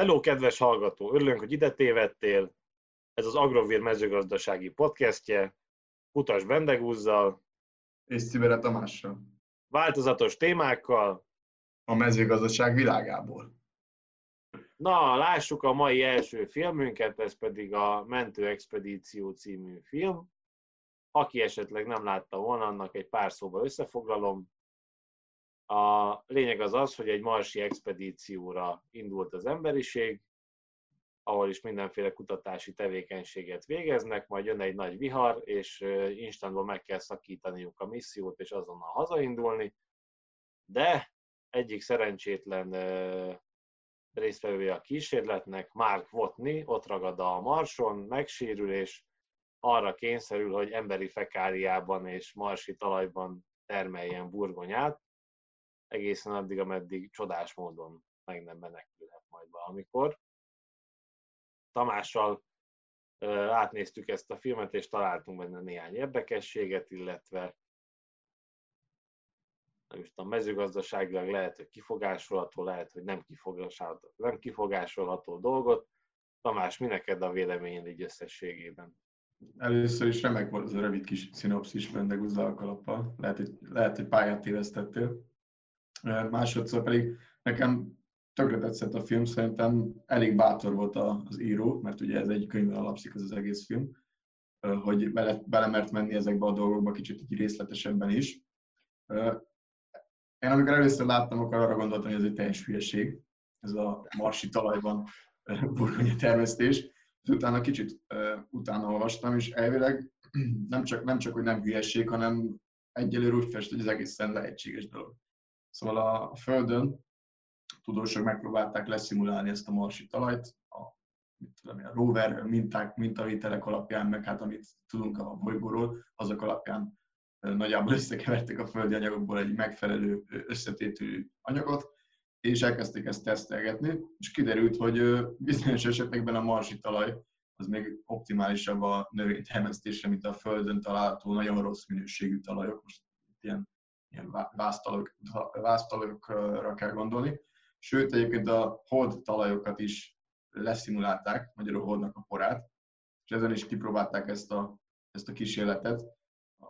Hello, kedves hallgató! Örülünk, hogy ide tévedtél. Ez az Agrovir mezőgazdasági podcastje. Kutas Bendegúzzal. És Szibere Tamással. Változatos témákkal. A mezőgazdaság világából. Na, lássuk a mai első filmünket, ez pedig a Mentő Expedíció című film. Aki esetleg nem látta volna, annak egy pár szóba összefoglalom. A lényeg az az, hogy egy marsi expedícióra indult az emberiség, ahol is mindenféle kutatási tevékenységet végeznek, majd jön egy nagy vihar, és instantban meg kell szakítaniuk a missziót, és azonnal hazaindulni. De egyik szerencsétlen résztvevője a kísérletnek, Mark Watney, ott ragad a marson, megsérül, és arra kényszerül, hogy emberi fekáliában és marsi talajban termeljen burgonyát, egészen addig, ameddig csodás módon meg nem menekülhet majd valamikor. Tamással átnéztük ezt a filmet, és találtunk benne néhány érdekességet, illetve nem is tudom, mezőgazdaságilag lehet, hogy kifogásolható, lehet, hogy nem kifogásolható, nem kifogásolható dolgot. Tamás, mi neked a véleményed így összességében? Először is remek volt az a rövid kis szinopszis Mendeguzza alkalappal. Lehet, hogy, lehet, hogy pályát tévesztettél. Másodszor pedig nekem tökre tetszett a film, szerintem elég bátor volt az író, mert ugye ez egy könyvben alapszik az, az egész film, hogy bele, belemert menni ezekbe a dolgokba kicsit így részletesebben is. Én amikor először láttam, akkor arra gondoltam, hogy ez egy teljes hülyeség, ez a marsi talajban burgonya termesztés. Utána kicsit utána olvastam, és elvileg nem csak, nem csak, hogy nem hülyeség, hanem egyelőre úgy fest, hogy az egészen lehetséges dolog. Szóval a Földön tudósok megpróbálták leszimulálni ezt a marsi talajt, a, mit tudom, a rover minták, mintavételek alapján, meg hát amit tudunk a bolygóról, azok alapján nagyjából összekeverték a földi anyagokból egy megfelelő összetételű anyagot, és elkezdték ezt tesztelgetni, és kiderült, hogy bizonyos esetekben a marsi talaj az még optimálisabb a növénytermesztésre, mint a Földön található nagyon rossz minőségű talajok. Most ilyen ilyen vásztalajokra kell gondolni. Sőt, egyébként a hold talajokat is leszimulálták, magyarul holdnak a porát, és ezen is kipróbálták ezt a, ezt a kísérletet.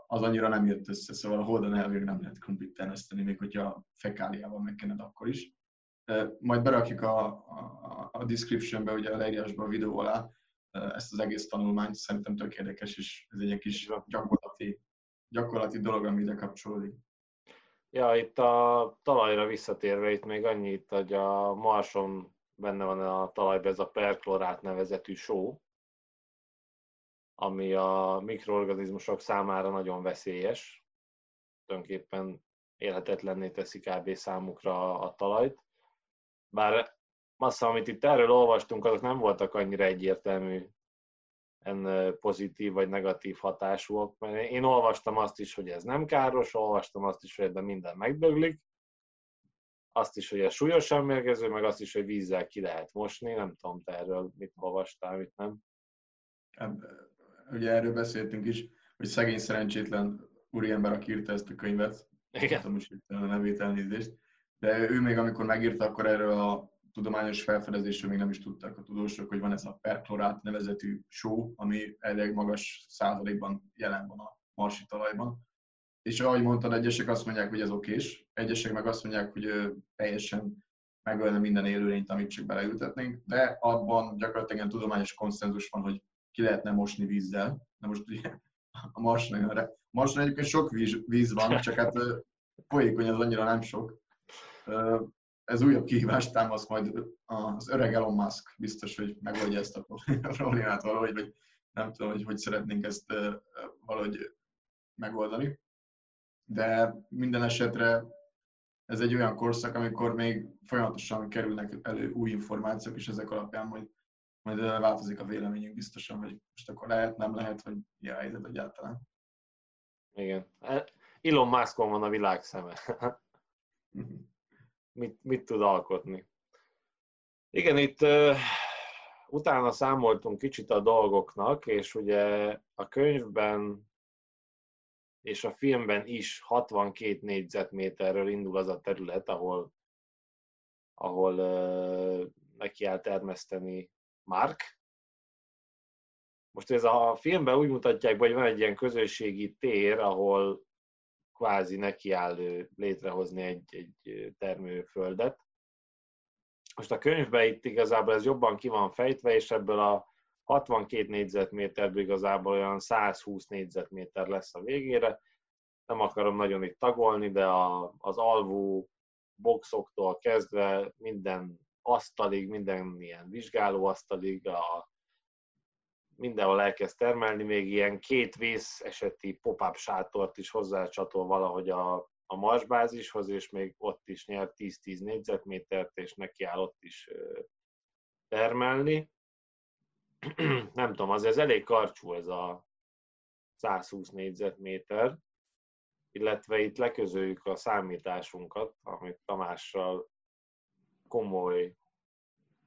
Az annyira nem jött össze, szóval a holdon elvég nem lehet krumplit termeszteni, még hogyha fekáliával megkened akkor is. Majd berakjuk a, a, a descriptionbe, ugye a leírásba a videó alá ezt az egész tanulmányt, szerintem tök érdekes, és ez egy kis gyakorlati, gyakorlati dolog, ami ide kapcsolódik. Ja, itt a talajra visszatérve, itt még annyit, hogy a Marson benne van a talajban ez a perklorát nevezetű só, ami a mikroorganizmusok számára nagyon veszélyes. Tulajdonképpen élhetetlenné teszi kb. számukra a talajt. Bár azt, amit itt erről olvastunk, azok nem voltak annyira egyértelmű pozitív vagy negatív hatásúak. Mert én olvastam azt is, hogy ez nem káros, olvastam azt is, hogy ebben minden megdöglik, azt is, hogy ez súlyosan mérgező, meg azt is, hogy vízzel ki lehet mosni. Nem tudom, te erről mit olvastál, mit nem. Ugye erről beszéltünk is, hogy szegény szerencsétlen úriember, aki írta ezt a könyvet, Igen. tudom most a nevét elnézést, de ő még amikor megírta, akkor erről a tudományos felfedezésről még nem is tudták a tudósok, hogy van ez a perklorát nevezetű só, ami elég magas százalékban jelen van a marsi talajban. És ahogy mondtad, egyesek azt mondják, hogy ez okés, egyesek meg azt mondják, hogy teljesen megölne minden élőlényt, amit csak beleültetnénk, de abban gyakorlatilag tudományos konszenzus van, hogy ki lehetne mosni vízzel. De most ugye a Marson, Marson egyébként sok víz, víz van, csak hát folyékony az annyira nem sok ez újabb kihívást támaszt majd az öreg Elon Musk, biztos, hogy megoldja ezt a problémát valahogy, vagy nem tudom, hogy hogy szeretnénk ezt valahogy megoldani. De minden esetre ez egy olyan korszak, amikor még folyamatosan kerülnek elő új információk, és ezek alapján majd, majd változik a véleményünk biztosan, hogy most akkor lehet, nem lehet, hogy ilyen helyzet egyáltalán. Igen. Elon Muskon van a világ szeme. Mit, mit tud alkotni. Igen, itt uh, utána számoltunk kicsit a dolgoknak, és ugye a könyvben és a filmben is 62 négyzetméterről indul az a terület, ahol, ahol uh, neki áll termeszteni Mark. Most ez a filmben úgy mutatják be, hogy van egy ilyen közösségi tér, ahol kvázi neki áll létrehozni egy, egy termőföldet. Most a könyvben itt igazából ez jobban ki van fejtve, és ebből a 62 négyzetméterből igazából olyan 120 négyzetméter lesz a végére. Nem akarom nagyon itt tagolni, de a, az alvó boxoktól kezdve minden asztalig, minden ilyen vizsgálóasztalig, a, mindenhol elkezd termelni, még ilyen két vész eseti pop-up sátort is hozzácsatol valahogy a, a marsbázishoz, és még ott is nyer 10-10 négyzetmétert, és neki áll ott is termelni. Nem tudom, azért ez elég karcsú ez a 120 négyzetméter, illetve itt leközöljük a számításunkat, amit Tamással komoly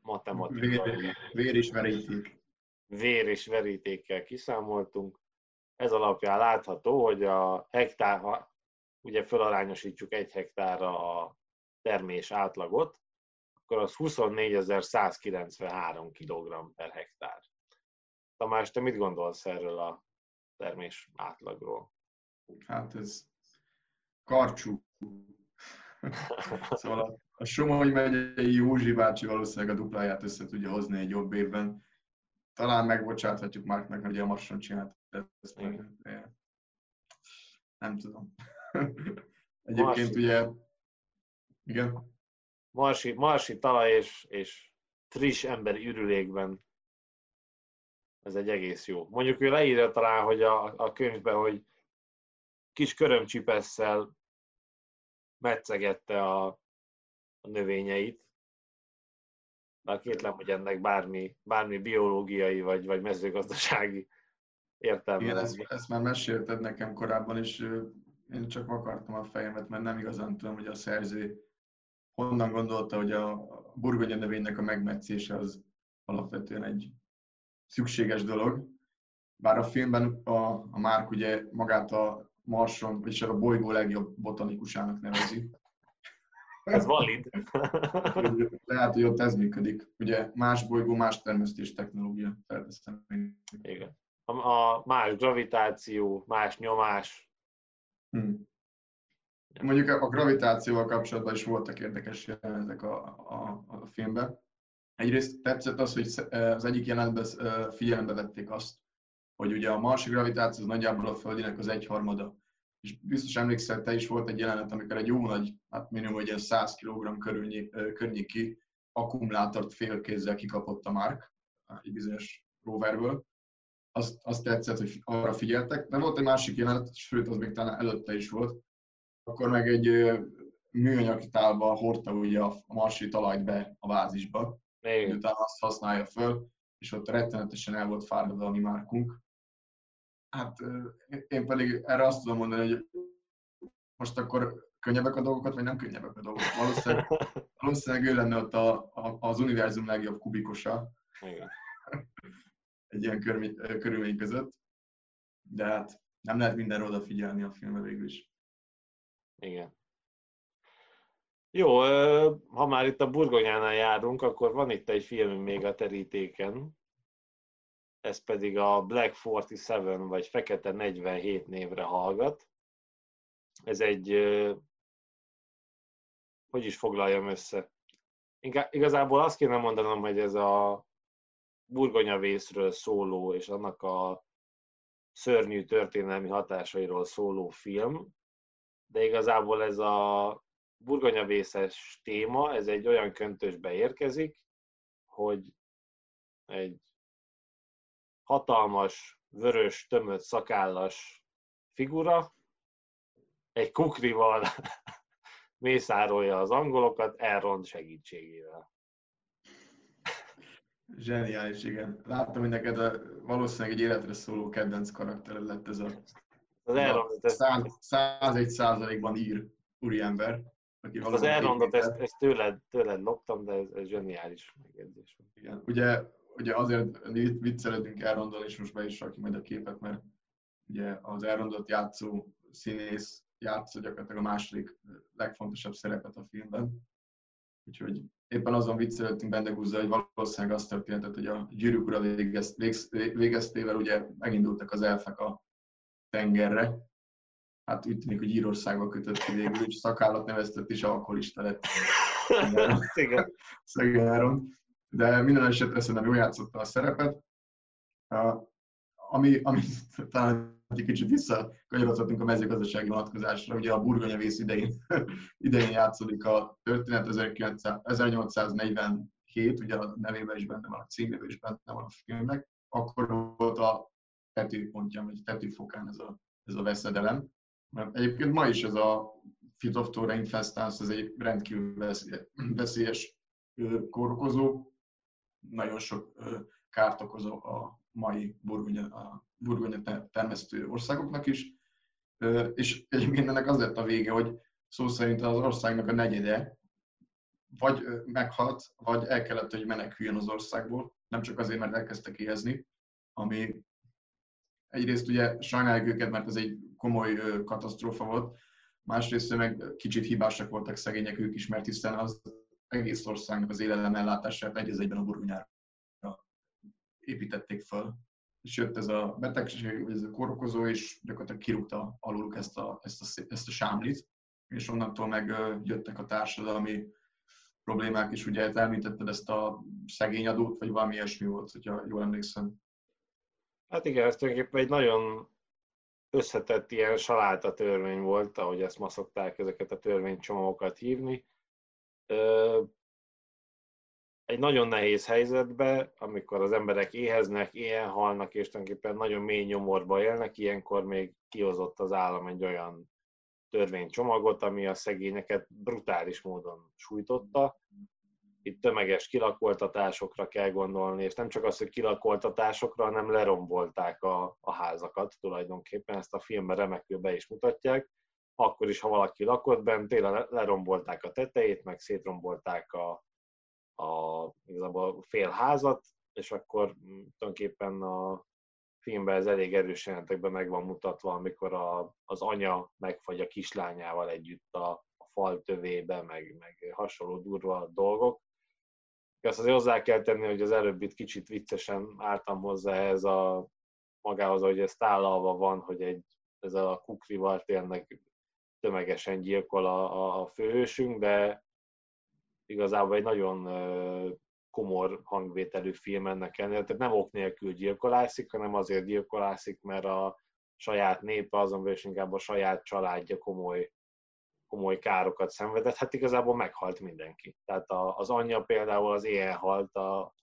matematikai... Vér, vér és veríték. Vér és verítékkel kiszámoltunk. Ez alapján látható, hogy a hektár, ha ugye felarányosítjuk egy hektárra a termés átlagot, akkor az 24.193 kg per hektár. Tamás, te mit gondolsz erről a termés átlagról? Hát ez karcsú. szóval a, Somogy megyei Józsi bácsi valószínűleg a dupláját össze tudja hozni egy jobb évben. Talán megbocsáthatjuk Márknak, hogy a Marson csinált ezt meg. Nem tudom. Egyébként Marsi. ugye... Igen? Marsi, Marsi talaj és, és friss emberi ürülékben ez egy egész jó. Mondjuk ő leírja talán, hogy a, a könyvben, hogy kis körömcsipesszel metszegette a, a növényeit. Bár kétlem, hogy ennek bármi, bármi biológiai vagy, vagy mezőgazdasági értelme Igen, ezt, ezt már mesélted nekem korábban, és én csak akartam a fejemet, mert nem igazán tudom, hogy a szerző honnan gondolta, hogy a burgonya növénynek a megmetszése az alapvetően egy szükséges dolog. Bár a filmben a, a Márk ugye magát a Marson, vagyis a bolygó legjobb botanikusának nevezi. Ez valid. Lehet, hogy ott ez működik. Ugye más bolygó, más termesztés technológia. Felteszem. Igen. A, a más gravitáció, más nyomás. Hmm. Mondjuk a gravitációval kapcsolatban is voltak érdekes jelenetek a, a, a filmben. Egyrészt tetszett az, hogy az egyik jelenetben figyelembe vették azt, hogy ugye a marsi gravitáció az nagyjából a Földinek az egyharmada. És biztos emlékszel, te is volt egy jelenet, amikor egy jó nagy, hát minimum egy 100 kg körülnyi, környéki akkumulátort félkézzel kikapott a Mark, egy bizonyos roverből. Azt, azt tetszett, hogy arra figyeltek. De volt egy másik jelenet, sőt, az még talán előtte is volt, akkor meg egy műanyag tálba hordta ugye a marsi talajt be a vázisba, még. utána azt használja föl, és ott rettenetesen el volt fáradva a mi márkunk. Hát én pedig erre azt tudom mondani, hogy most akkor könnyebbek a dolgokat, vagy nem könnyebbek a dolgok. Valószínűleg, valószínűleg ő lenne ott a, a, az univerzum legjobb kubikosa. Igen. Egy ilyen körülmény között. De hát nem lehet mindenre odafigyelni a filmbe végül is. Igen. Jó, ha már itt a burgonyánál járunk, akkor van itt egy film még a terítéken. Ez pedig a Black 47, vagy Fekete 47 névre hallgat. Ez egy, hogy is foglaljam össze? Igazából azt kéne mondanom, hogy ez a burgonyavészről szóló, és annak a szörnyű történelmi hatásairól szóló film, de igazából ez a burgonyavészes téma, ez egy olyan köntösbe érkezik, hogy egy hatalmas, vörös, tömött, szakállas figura egy kukrival mészárolja az angolokat Elrond segítségével. Zseniális, igen. Láttam, hogy neked a, valószínűleg egy életre szóló kedvenc karakter lett ez a, az Elrond, 101 százalékban ír úriember. Aki az elrondot, ezt, ezt tőled, tőled loptam, de ez, ez zseniális megjegyzés. Igen. Ugye, ugye azért viccelődünk elrondol, és most be is rakjuk majd a képet, mert ugye az elrondot játszó színész játszó gyakorlatilag a második legfontosabb szerepet a filmben. Úgyhogy éppen azon viccelődtünk Bendegúzza, hogy valószínűleg azt történt, hogy a gyűrűk ura végezt, végeztével ugye megindultak az elfek a tengerre. Hát úgy tűnik, hogy Írországba kötött ki végül, és szakállat neveztett is alkoholista lett. Szegény De minden esetre szerintem jól játszotta a szerepet. Ami, ami talán egy kicsit visszakanyarodhatunk a mezőgazdasági vonatkozásra, ugye a burgonyavész idején, idején játszódik a történet 1847, ugye a nevében is benne van, a címében is benne van a filmnek, akkor volt a tetőpontja, vagy tetőfokán ez a, ez a veszedelem. Mert egyébként ma is ez a Phytophthora infestans, ez egy rendkívül veszélyes kórokozó, nagyon sok kárt okozó a mai burgonya, a burgonya termesztő országoknak is. És egyébként ennek az lett a vége, hogy szó szerint az országnak a negyede vagy meghalt, vagy el kellett, hogy meneküljön az országból, nem csak azért, mert elkezdtek éhezni, ami egyrészt ugye sajnáljuk őket, mert ez egy komoly katasztrófa volt, másrészt meg kicsit hibásak voltak szegények ők is, mert hiszen az egész országnak az élelemellátását egy egyben a burgonyára építették fel. És jött ez a betegség, ez a korokozó, és gyakorlatilag kirúgta aluluk ezt a, ezt a, ezt a sámlit, és onnantól meg jöttek a társadalmi problémák is, ugye említetted ezt a szegény adót, vagy valami ilyesmi volt, hogyha jól emlékszem. Hát igen, ez tulajdonképpen egy nagyon összetett ilyen saláta törvény volt, ahogy ezt ma szokták ezeket a törvénycsomagokat hívni egy nagyon nehéz helyzetbe, amikor az emberek éheznek, éhen halnak, és tulajdonképpen nagyon mély nyomorba élnek, ilyenkor még kihozott az állam egy olyan törvénycsomagot, ami a szegényeket brutális módon sújtotta. Itt tömeges kilakoltatásokra kell gondolni, és nem csak az, hogy kilakoltatásokra, hanem lerombolták a, a házakat tulajdonképpen, ezt a filmben remekül be is mutatják. Akkor is, ha valaki lakott bent, tényleg lerombolták a tetejét, meg szétrombolták a, a, igazából fél házat, és akkor tulajdonképpen a filmben ez elég erős jelentekben meg van mutatva, amikor a, az anya megfagy a kislányával együtt a, a fal tövébe, meg, meg hasonló durva dolgok. Azt azért hozzá kell tenni, hogy az előbb kicsit viccesen álltam hozzá ez a magához, hogy ez tálalva van, hogy egy, ez a kukrival tényleg tömegesen gyilkol a, a, főhősünk, de igazából egy nagyon komor hangvételű film ennek ellenére, tehát nem ok nélkül gyilkolászik, hanem azért gyilkolászik, mert a saját népe, azon is inkább a saját családja komoly, komoly károkat szenvedett. Hát igazából meghalt mindenki. Tehát az anyja például az éhen halt a,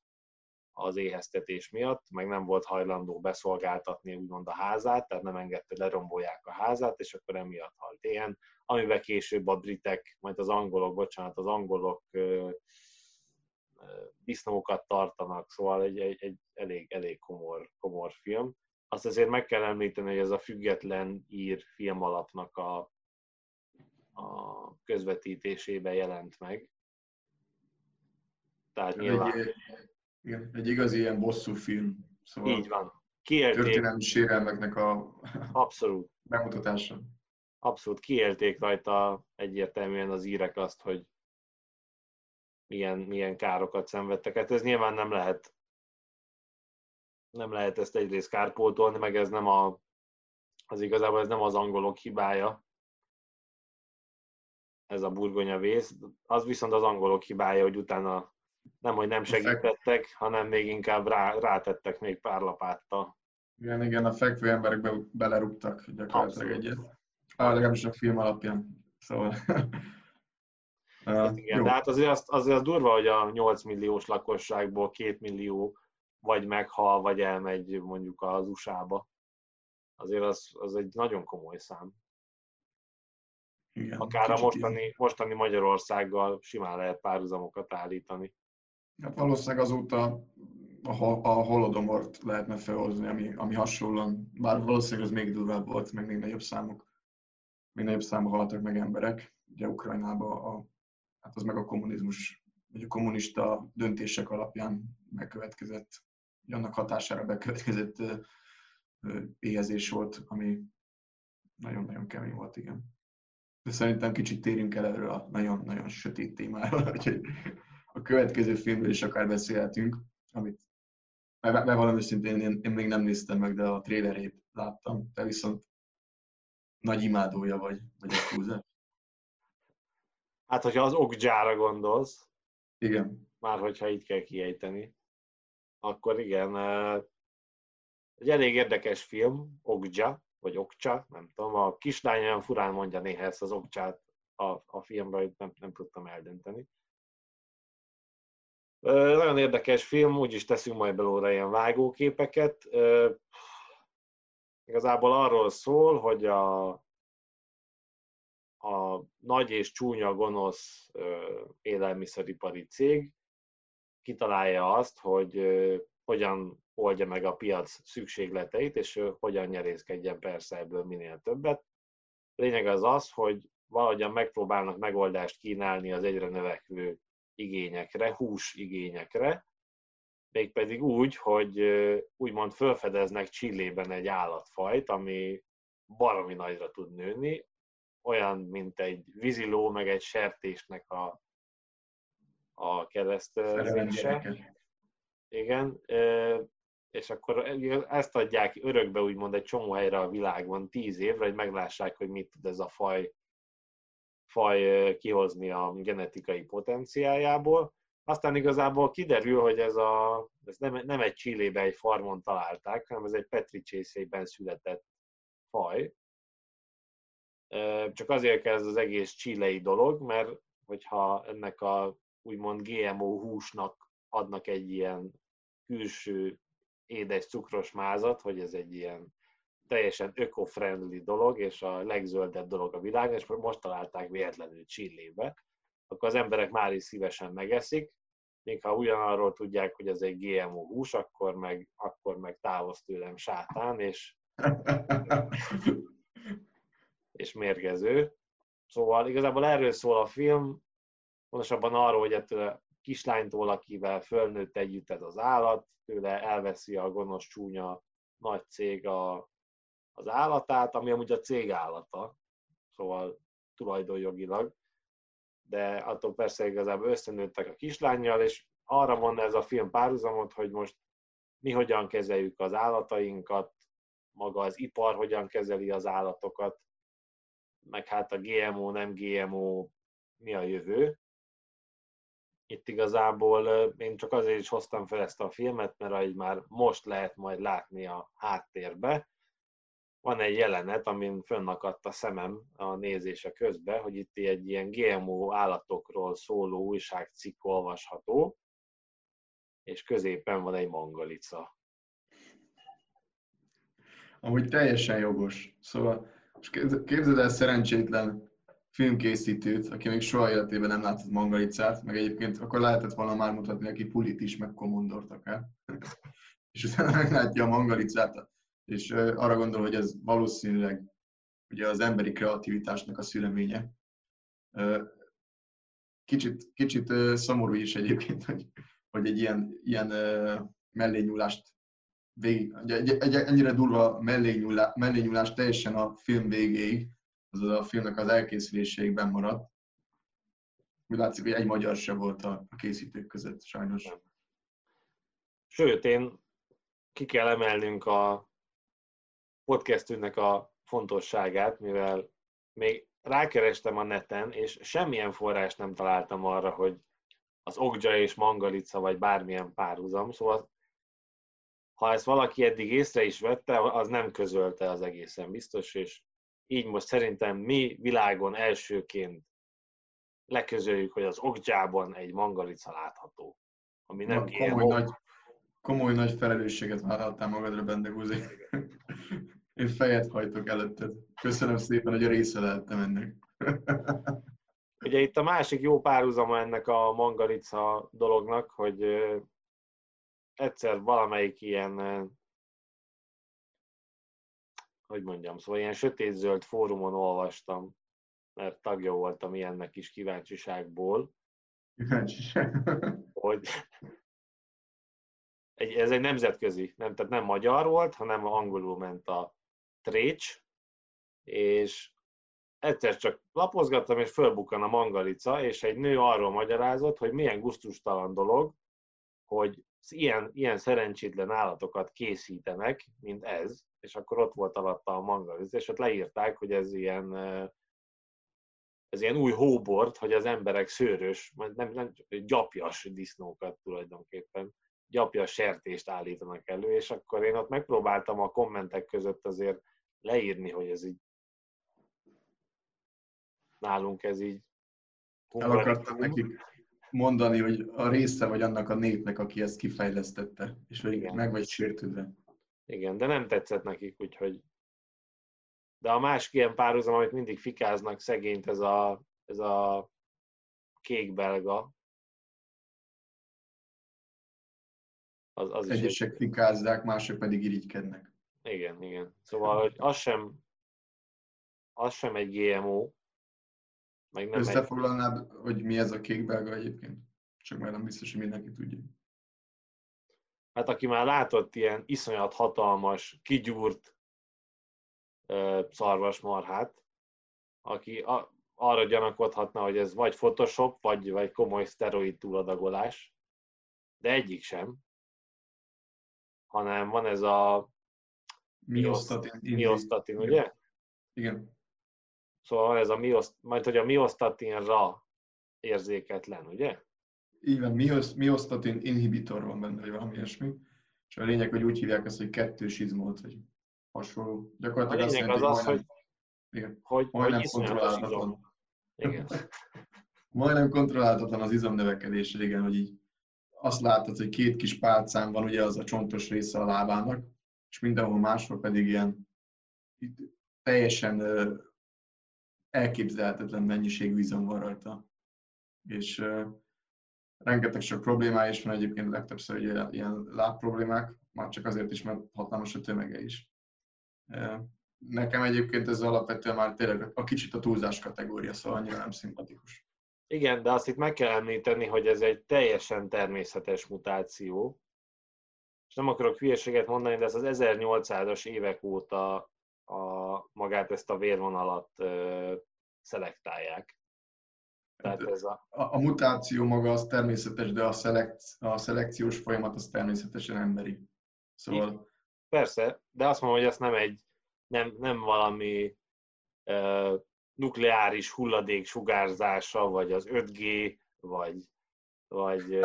az éheztetés miatt, meg nem volt hajlandó beszolgáltatni úgymond a házát, tehát nem engedte, lerombolják a házát, és akkor emiatt halt éhen, amivel később a britek, majd az angolok, bocsánat, az angolok disznókat tartanak, szóval egy, egy, egy elég, elég komor, komor film. Azt azért meg kell említeni, hogy ez a független ír filmalapnak a, a közvetítésében jelent meg. Tehát nyilván... Egy, igen, egy igazi ilyen bosszú film. Szóval Így van. Kiélték. Történelmi sérelmeknek a Abszolút. bemutatása. Abszolút kiélték rajta egyértelműen az írek azt, hogy milyen, milyen károkat szenvedtek. Hát ez nyilván nem lehet nem lehet ezt egyrészt kárpótolni, meg ez nem a, az igazából ez nem az angolok hibája, ez a burgonya vész. Az viszont az angolok hibája, hogy utána nem, hogy nem segítettek, hanem még inkább rá, rátettek még pár lapáttal. Igen, igen, a fekvő emberekbe belerúgtak gyakorlatilag egyet. Ah, legalábbis a film alapján. Szóval... hát igen, jó. de hát azért az, azért az durva, hogy a 8 milliós lakosságból 2 millió vagy meghal, vagy elmegy mondjuk az USA-ba. Azért az, az egy nagyon komoly szám. Igen, Akár a mostani, mostani Magyarországgal simán lehet párhuzamokat állítani. Hát valószínűleg azóta a, holodomort lehetne felhozni, ami, ami hasonlóan, bár valószínűleg az még durvább volt, meg még nagyobb számok, még nagyobb számok haltak meg emberek. Ugye Ukrajnában a, hát az meg a kommunizmus, vagy a kommunista döntések alapján megkövetkezett, annak hatására bekövetkezett éhezés volt, ami nagyon-nagyon kemény volt, igen. De szerintem kicsit térjünk el erről a nagyon-nagyon sötét témáról, úgyhogy a következő filmről is akár beszélhetünk, amit bevallom őszintén, én, én még nem néztem meg, de a trailerét láttam. Te viszont nagy imádója vagy, vagy a túlzás. Hát, hogyha az okgyára gondolsz, Igen. már hogyha így kell kiejteni, akkor igen, egy elég érdekes film, Okja, vagy Okcsa, nem tudom, a kislány olyan furán mondja néha ezt az Okcsát a, a filmben, nem, nem tudtam eldönteni. Nagyon érdekes film, úgyis teszünk majd belőle ilyen vágóképeket. Igazából arról szól, hogy a, a nagy és csúnya gonosz élelmiszeripari cég kitalálja azt, hogy hogyan oldja meg a piac szükségleteit, és hogyan nyerészkedjen persze ebből minél többet. Lényeg az az, hogy valahogyan megpróbálnak megoldást kínálni az egyre növekvő igényekre, hús igényekre, mégpedig úgy, hogy úgymond felfedeznek Csillében egy állatfajt, ami baromi nagyra tud nőni, olyan, mint egy víziló, meg egy sertésnek a, a keresztezése. Igen, és akkor ezt adják örökbe úgymond egy csomó helyre a világban, tíz évre, hogy meglássák, hogy mit tud ez a faj, faj kihozni a genetikai potenciájából. Aztán igazából kiderül, hogy ez, a, ez nem, nem egy Csillébe egy farmon találták, hanem ez egy petricsészében született faj. Csak azért kezd az egész csilei dolog, mert hogyha ennek a úgymond GMO húsnak adnak egy ilyen külső édes cukros mázat, hogy ez egy ilyen teljesen öko-friendly dolog, és a legzöldebb dolog a világon, és most találták véletlenül Csillébe, akkor az emberek már is szívesen megeszik, még ha ugyanarról tudják, hogy ez egy GMO hús, akkor meg, akkor meg távoz tőlem sátán, és, és mérgező. Szóval igazából erről szól a film, pontosabban arról, hogy ettől a kislánytól, akivel fölnőtt együtt ez az állat, tőle elveszi a gonosz csúnya nagy cég a, az állatát, ami amúgy a cég állata, szóval tulajdonjogilag, de attól persze igazából összenőttek a kislányjal, és arra van ez a film párhuzamot, hogy most mi hogyan kezeljük az állatainkat, maga az ipar hogyan kezeli az állatokat, meg hát a GMO, nem GMO, mi a jövő. Itt igazából én csak azért is hoztam fel ezt a filmet, mert ahogy már most lehet majd látni a háttérbe, van egy jelenet, amin fönnakadt a szemem a nézése közben, hogy itt egy ilyen GMO állatokról szóló újságcikk olvasható, és középen van egy mangalica. Amúgy teljesen jogos. Szóval képzeld el szerencsétlen filmkészítőt, aki még soha életében nem látott mangalicát, meg egyébként akkor lehetett volna már mutatni neki pulit is, meg komondort akár. és utána meglátja a mangalicát, és arra gondol, hogy ez valószínűleg ugye az emberi kreativitásnak a szüleménye. Kicsit, kicsit szomorú is egyébként, hogy, hogy egy ilyen, ilyen mellényúlást végig, egy, egy, ennyire durva mellényúlás, mellényúlás teljesen a film végéig, az a filmnek az elkészüléséig maradt. Úgy látszik, hogy egy magyar se volt a, a készítők között, sajnos. Sőt, én ki kell emelnünk a podcastünknek a fontosságát, mivel még rákerestem a neten, és semmilyen forrás nem találtam arra, hogy az Ogja és Mangalica, vagy bármilyen párhuzam. Szóval ha ezt valaki eddig észre is vette, az nem közölte az egészen biztos, és így most szerintem mi világon elsőként leközöljük, hogy az Ogjában egy mangalica látható, ami nem Na, komoly, nagy, komoly nagy felelősséget vállaltál magadra, Bendegúzi. Én fejet hajtok előtted. Köszönöm szépen, hogy a része lehettem ennek. Ugye itt a másik jó párhuzama ennek a mangalica dolognak, hogy egyszer valamelyik ilyen, hogy mondjam, szóval ilyen sötétzöld fórumon olvastam, mert tagja voltam ilyennek is kíváncsiságból, Kíváncsiság. hogy egy, ez egy nemzetközi, nem, tehát nem magyar volt, hanem angolul ment a Trécs, és egyszer csak lapozgattam, és fölbukkan a mangalica, és egy nő arról magyarázott, hogy milyen guztustalan dolog, hogy ilyen, ilyen szerencsétlen állatokat készítenek, mint ez, és akkor ott volt alatta a mangalica, és ott leírták, hogy ez ilyen, ez ilyen új hóbort, hogy az emberek szőrös, nem, nem gyapjas disznókat tulajdonképpen, gyapjas sertést állítanak elő, és akkor én ott megpróbáltam a kommentek között azért leírni, hogy ez így nálunk ez így El akartam nekik mondani, hogy a része vagy annak a népnek, aki ezt kifejlesztette, és hogy Igen. meg vagy sértődve. Igen, de nem tetszett nekik, úgyhogy... De a másik ilyen párhuzam, amit mindig fikáznak szegényt, ez a, ez a kék belga. Az, az Egyesek is fikázzák, mások pedig irigykednek. Igen, igen. Szóval, hogy az sem, az sem egy GMO, meg nem Összefoglalnád, egy... hogy mi ez a kék belga egyébként? Csak már nem biztos, hogy mindenki tudja. Hát aki már látott ilyen iszonyat hatalmas, kigyúrt uh, szarvasmarhát, aki a, arra gyanakodhatna, hogy ez vagy Photoshop, vagy, vagy komoly szteroid túladagolás, de egyik sem, hanem van ez a miostatin, miostatin ugye? Igen. Szóval ez a mioszt, majd hogy a miostatinra érzéketlen, ugye? Így van, miostatin inhibitor van benne, vagy valami ilyesmi. És a lényeg, hogy úgy hívják ezt, hogy kettős izmolt, vagy hasonló. Gyakorlatilag a lényeg az az, hogy, igen, hogy, majdnem hogy kontrollálhatatlan. Igen. majdnem kontrollálhatatlan az izomnövekedés, igen, hogy így azt látod, hogy két kis pálcán van ugye az a csontos része a lábának, és mindenhol máshol pedig ilyen teljesen elképzelhetetlen mennyiségű izom van rajta. És rengeteg sok problémája is van egyébként legtöbbször ugye, ilyen láb problémák, már csak azért is, mert hatalmas a tömege is. Nekem egyébként ez alapvetően már tényleg a kicsit a túlzás kategória, szóval annyira nem szimpatikus. Igen, de azt itt meg kell említeni, hogy ez egy teljesen természetes mutáció, és nem akarok hülyeséget mondani, de ez az 1800-as évek óta a, magát ezt a vérvonalat ö, szelektálják. Tehát ez a... A, a mutáció maga az természetes, de a, szelekt, a szelekciós folyamat az természetesen emberi. Szóval... Persze, de azt mondom, hogy ez nem egy, nem, nem valami ö, nukleáris hulladék sugárzása, vagy az 5G, vagy, vagy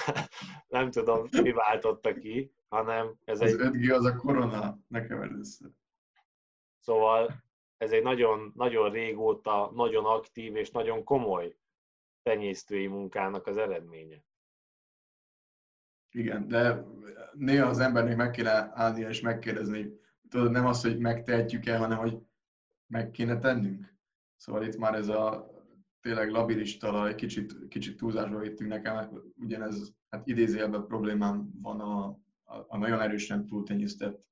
nem tudom, mi váltotta ki, hanem ez az egy... 5G az a korona, nekem először. Szóval ez egy nagyon, nagyon régóta, nagyon aktív és nagyon komoly tenyésztői munkának az eredménye. Igen, de néha az embernek meg kéne állnia és megkérdezni, tudod, nem az, hogy megtehetjük-e, hanem hogy meg kéne tennünk. Szóval itt már ez a tényleg labilis talaj, kicsit, kicsit túlzásba vittünk nekem, ugyanez, hát idézőjelben problémám van a, a, a nagyon erősen túltenyésztett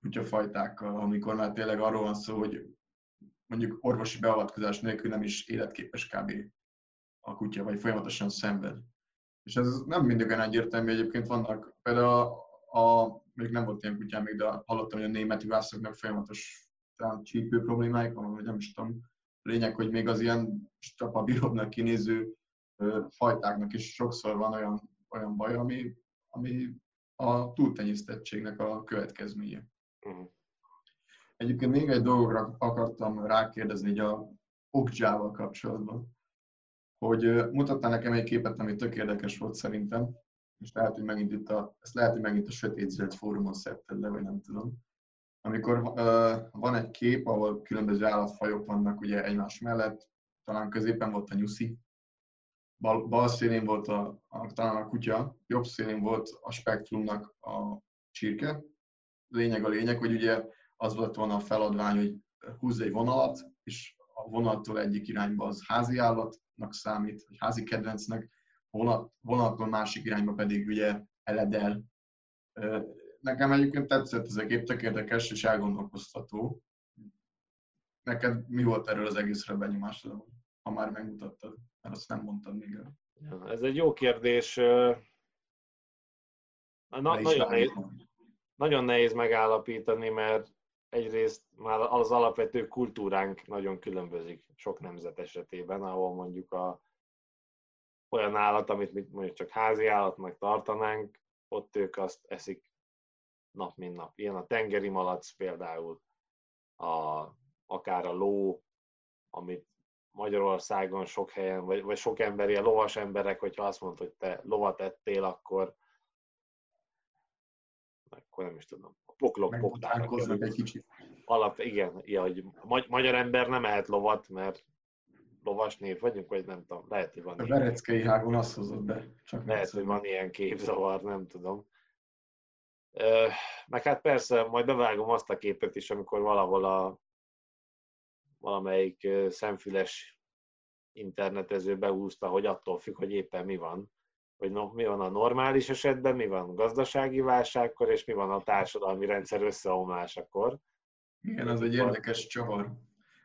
kutyafajtákkal, amikor már tényleg arról van szó, hogy mondjuk orvosi beavatkozás nélkül nem is életképes kb. a kutya, vagy folyamatosan szenved. És ez nem mindig olyan egyértelmű, egyébként vannak, például a, a még nem volt ilyen kutyám még, de hallottam, hogy a német vászoknak folyamatos talán csípő problémáik van, vagy nem is tudom. Lényeg, hogy még az ilyen strapabíróbbnak kinéző fajtáknak is sokszor van olyan, olyan baj, ami, ami a túltenyésztettségnek a következménye. Uh-huh. Egyébként még egy dologra akartam rákérdezni a okjával kapcsolatban, hogy mutattál nekem egy képet, ami tök érdekes volt szerintem, és lehet, hogy megint itt a, ezt lehet, hogy megint a Sötét Zöld fórumon szedted le, vagy nem tudom. Amikor uh, van egy kép, ahol különböző állatfajok vannak ugye egymás mellett, talán középen volt a nyuszi, bal, bal szélén volt a, a, talán a kutya, jobb szélén volt a spektrumnak a csirke, lényeg a lényeg, hogy ugye az volt volna a feladvány, hogy húzz egy vonalat, és a vonattól egyik irányba az házi állatnak számít, vagy házi kedvencnek, vonat, vonattól másik irányba pedig ugye eledel. Nekem egyébként tetszett ez a kép, tök érdekes és elgondolkoztató. Neked mi volt erről az egészről benyomásod, ha már megmutattad? Mert azt nem mondtad még el. Ja, ez egy jó kérdés. Na, nagyon, nehéz, nagyon nehéz megállapítani, mert egyrészt már az alapvető kultúránk nagyon különbözik sok nemzet esetében, ahol mondjuk a, olyan állat, amit mondjuk csak házi állatnak tartanánk, ott ők azt eszik nap mint nap. Ilyen a tengeri malac például, a, akár a ló, amit Magyarországon sok helyen, vagy, vagy sok ember, ilyen lovas emberek, hogyha azt mondod, hogy te lovat ettél, akkor akkor nem is tudom, a poklok poktára egy kicsit. Alap, igen, ja, hogy magyar ember nem ehet lovat, mert lovas név vagyunk, vagy nem tudom, lehet, hogy van A Bereckei hágon azt hozott be. Csak lehet, hogy van ilyen képzavar, nem tudom. Meg hát persze, majd bevágom azt a képet is, amikor valahol a valamelyik szemfüles internetező behúzta, hogy attól függ, hogy éppen mi van, hogy no, mi van a normális esetben, mi van a gazdasági válságkor, és mi van a társadalmi rendszer összeomlásakor. Igen, az egy érdekes csavar.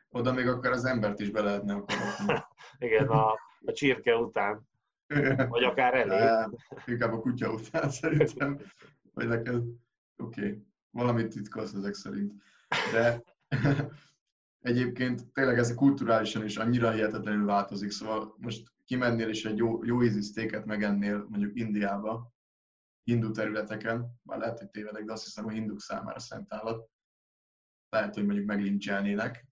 Oda még akár az embert is be lehetne akarni. Igen, a, a csirke után. Vagy akár elé. Inkább a kutya után szerintem. Vagy neked, oké, okay. valamit titkolsz ezek szerint. De egyébként tényleg ez kulturálisan is annyira hihetetlenül változik, szóval most kimennél és egy jó, jó ízű sztéket megennél mondjuk Indiába, hindu területeken, bár lehet, hogy tévedek, de azt hiszem, hogy hinduk számára szent állat, lehet, hogy mondjuk meglincselnének.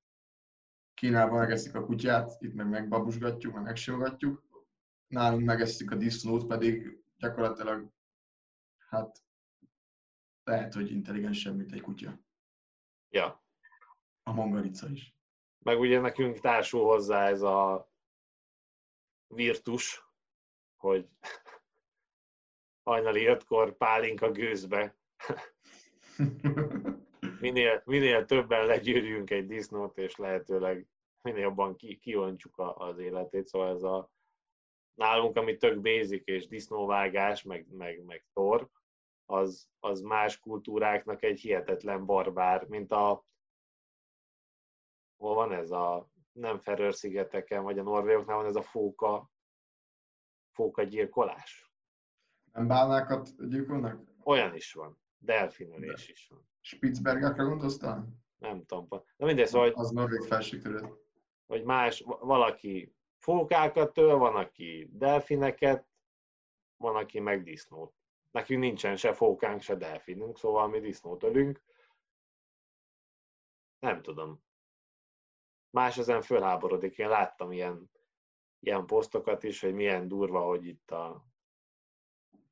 Kínában megeszik a kutyát, itt meg megbabusgatjuk, meg megsimogatjuk. Nálunk megeszik a disznót, pedig gyakorlatilag hát lehet, hogy intelligensebb, mint egy kutya. Ja. A mongolica is. Meg ugye nekünk társul hozzá ez a virtus, hogy hajnali ötkor pálinka gőzbe. minél, minél többen legyűrjünk egy disznót, és lehetőleg minél jobban ki, kiontjuk az életét. Szóval ez a nálunk, ami tök basic, és disznóvágás, meg, meg, meg tor, az, az más kultúráknak egy hihetetlen barbár, mint a hol van ez a nem Ferör-szigeteken, vagy a Norvégoknál van ez a fóka, fóka gyilkolás. Nem bálnákat gyilkolnak? Olyan is van. Delfinölés is van. Spitzbergekre gondoltál? Nem tudom. De mindegy, szóval, Az norvég felségtörőt. Hogy más, valaki fókákat től, van, aki delfineket, van, aki meg disznót. Nekünk nincsen se fókánk, se delfinünk, szóval mi disznót ölünk. Nem tudom más ezen fölháborodik. Én láttam ilyen, ilyen posztokat is, hogy milyen durva, hogy itt a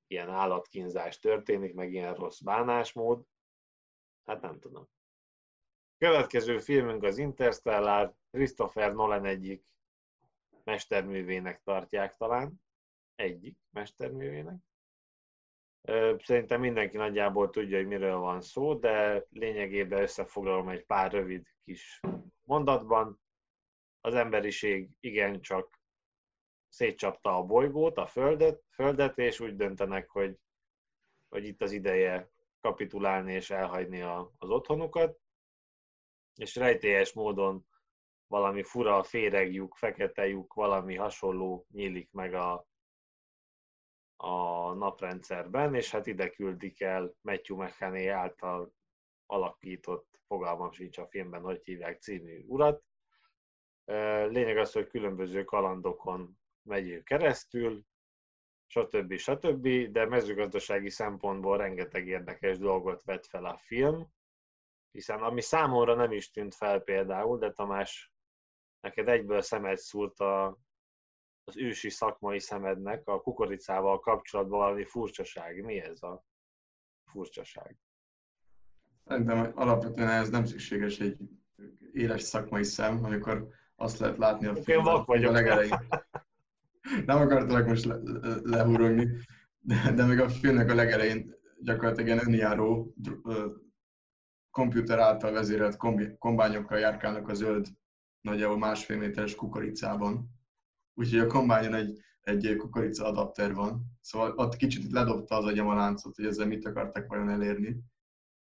ilyen állatkínzás történik, meg ilyen rossz bánásmód. Hát nem tudom. Következő filmünk az Interstellar, Christopher Nolan egyik mesterművének tartják talán. Egyik mesterművének. Szerintem mindenki nagyjából tudja, hogy miről van szó, de lényegében összefoglalom egy pár rövid kis mondatban. Az emberiség igencsak szétcsapta a bolygót, a földet, földet, és úgy döntenek, hogy, hogy itt az ideje kapitulálni és elhagyni a, az otthonukat, és rejtélyes módon valami fura féregjuk, fekete lyuk, valami hasonló nyílik meg a, a naprendszerben, és hát ide küldik el Matthew McConaughey által alakított, fogalmam sincs a filmben, hogy hívják című urat. Lényeg az, hogy különböző kalandokon megy keresztül, stb. stb., de mezőgazdasági szempontból rengeteg érdekes dolgot vett fel a film, hiszen ami számomra nem is tűnt fel például, de Tamás, neked egyből szemet szúrt a, az ősi szakmai szemednek a kukoricával kapcsolatban valami furcsaság. Mi ez a furcsaság? Szerintem alapvetően ez nem szükséges egy éles szakmai szem, amikor azt lehet látni a filmben a legelején. Nem akartalak most le, lehúrogni, de, de még a filmnek a legelején gyakorlatilag ilyen önjáró komputer által vezérelt kombi, kombányokkal járkálnak a zöld, nagyjából másfél méteres kukoricában. Úgyhogy a kombányon egy, egy kukorica adapter van. Szóval ott kicsit ledobta az agyam a láncot, hogy ezzel mit akartak vajon elérni.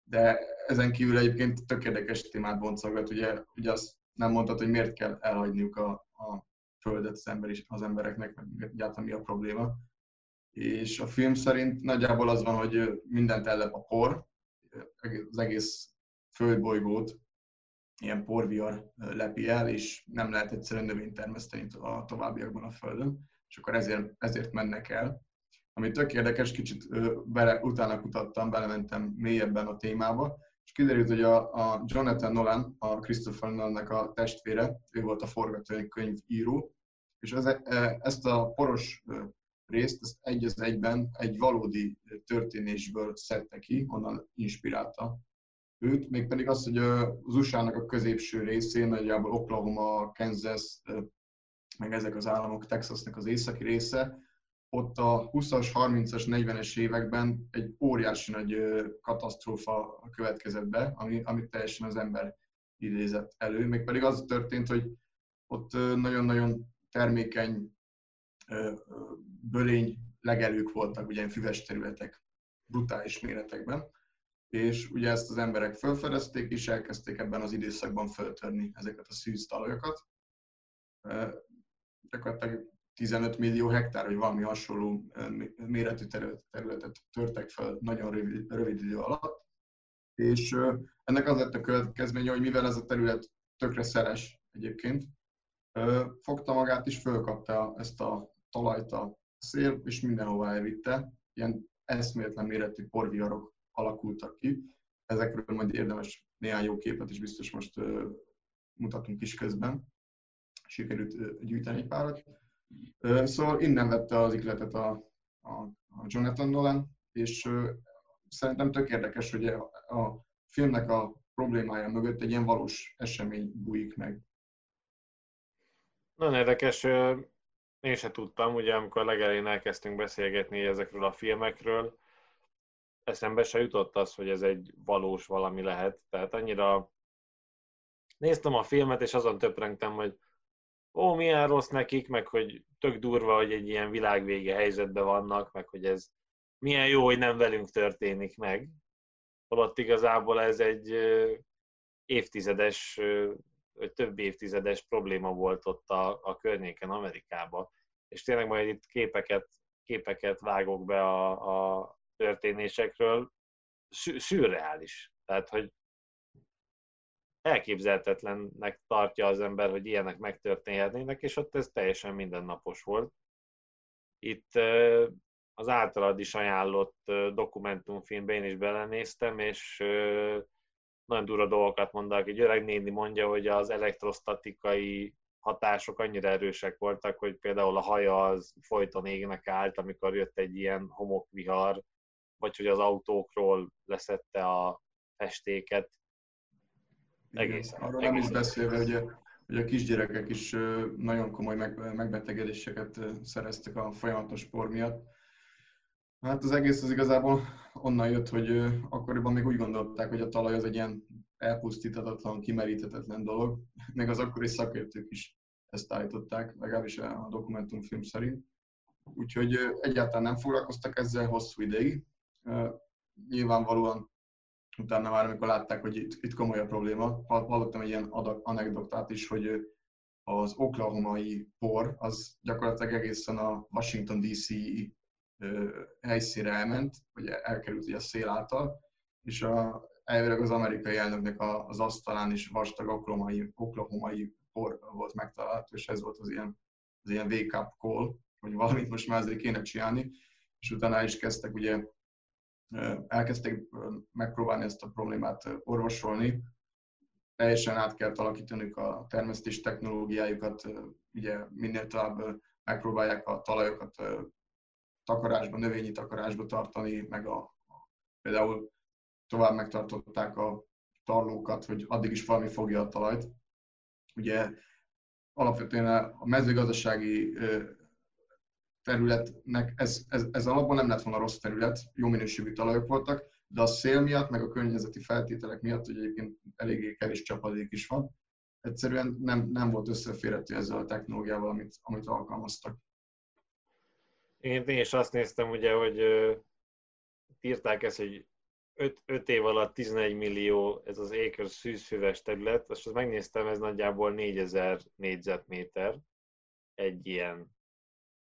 De ezen kívül egyébként tök érdekes témát boncolgat, ugye, ugye azt nem mondtad, hogy miért kell elhagyniuk a, a földet az, ember is, az embereknek, meg egyáltalán mi a probléma. És a film szerint nagyjából az van, hogy mindent ellep a por, az egész földbolygót ilyen porviar lepi el, és nem lehet egyszerűen növényt termeszteni a továbbiakban a Földön, és akkor ezért, ezért mennek el. Ami tök érdekes, kicsit bele, utána kutattam, belementem mélyebben a témába, és kiderült, hogy a, a Jonathan Nolan, a Christopher Nolannek a testvére, ő volt a forgatókönyv író, és ez, ezt a poros részt ezt egy az egyben egy valódi történésből szedte ki, onnan inspirálta őt, mégpedig az, hogy az USA-nak a középső részén, nagyjából Oklahoma, Kansas, meg ezek az államok, Texasnak az északi része, ott a 20-as, 30-as, 40-es években egy óriási nagy katasztrófa következett be, ami, amit teljesen az ember idézett elő. Mégpedig az történt, hogy ott nagyon-nagyon termékeny bölény legelők voltak, ugye füves területek, brutális méretekben, és ugye ezt az emberek felfedezték, és elkezdték ebben az időszakban föltörni ezeket a szűz talajokat. Gyakorlatilag 15 millió hektár, vagy valami hasonló méretű területet törtek fel nagyon rövid, rövid idő alatt. És ennek az lett a következménye, hogy mivel ez a terület tökre szeles egyébként, fogta magát és fölkapta ezt a talajt a szél, és mindenhova elvitte. Ilyen eszméletlen méretű porviarok alakultak ki. Ezekről majd érdemes néhány jó képet is biztos most mutatunk is közben. Sikerült gyűjteni egy párat. Szóval innen vette az ikletet a, a, a Jonathan Nolan, és szerintem tök érdekes, hogy a, a filmnek a problémája mögött egy ilyen valós esemény bújik meg. Nagyon érdekes, én se tudtam, ugye amikor legelején elkezdtünk beszélgetni ezekről a filmekről, eszembe se jutott az, hogy ez egy valós valami lehet. Tehát annyira néztem a filmet, és azon töprengtem, hogy ó, milyen rossz nekik, meg hogy tök durva, hogy egy ilyen világvége helyzetben vannak, meg hogy ez milyen jó, hogy nem velünk történik meg. Holott igazából ez egy évtizedes, vagy több évtizedes probléma volt ott a, a környéken, Amerikában. És tényleg majd itt képeket, képeket vágok be a, a történésekről, szürreális. Tehát, hogy elképzelhetetlennek tartja az ember, hogy ilyenek megtörténhetnének, és ott ez teljesen mindennapos volt. Itt az általad is ajánlott dokumentumfilmbe én is belenéztem, és nagyon durva dolgokat mondanak. Egy öreg néni mondja, hogy az elektrostatikai hatások annyira erősek voltak, hogy például a haja az folyton égnek állt, amikor jött egy ilyen homokvihar, vagy hogy az autókról leszette a festéket. Egészen. Arról nem is beszélve, hogy a, hogy a kisgyerekek is nagyon komoly megbetegedéseket szereztek a folyamatos spor miatt. Hát az egész az igazából onnan jött, hogy akkoriban még úgy gondolták, hogy a talaj az egy ilyen elpusztíthatatlan, kimeríthetetlen dolog. Még az akkori szakértők is ezt állították, legalábbis a dokumentumfilm szerint. Úgyhogy egyáltalán nem foglalkoztak ezzel hosszú ideig. Nyilvánvalóan utána már, amikor látták, hogy itt, itt komoly a probléma, hallottam egy ilyen anekdotát is, hogy az oklahomai por, az gyakorlatilag egészen a Washington DC helyszínre elment, vagy elkerült a szél által, és a, elvileg az amerikai elnöknek az asztalán is vastag oklahomai, oklahomai por volt megtalálható, és ez volt az ilyen, az ilyen wake-up call, hogy valamit most már azért kéne csinálni, és utána is kezdtek ugye elkezdték megpróbálni ezt a problémát orvosolni, teljesen át kell alakítani a termesztés technológiájukat, ugye minél tovább megpróbálják a talajokat takarásba, növényi takarásba tartani, meg a például tovább megtartották a tarlókat, hogy addig is valami fogja a talajt. Ugye alapvetően a mezőgazdasági területnek ez, ez, ez alapban nem lett volna rossz terület, jó minőségű talajok voltak, de a szél miatt, meg a környezeti feltételek miatt, hogy egyébként eléggé kevés csapadék is van, egyszerűen nem, nem volt összeférhető ezzel a technológiával, amit, amit alkalmaztak. Én, én is azt néztem, ugye, hogy írták ezt, hogy 5, év alatt 11 millió ez az éker szűzfüves terület, és azt megnéztem, ez nagyjából 4000 négyzetméter egy ilyen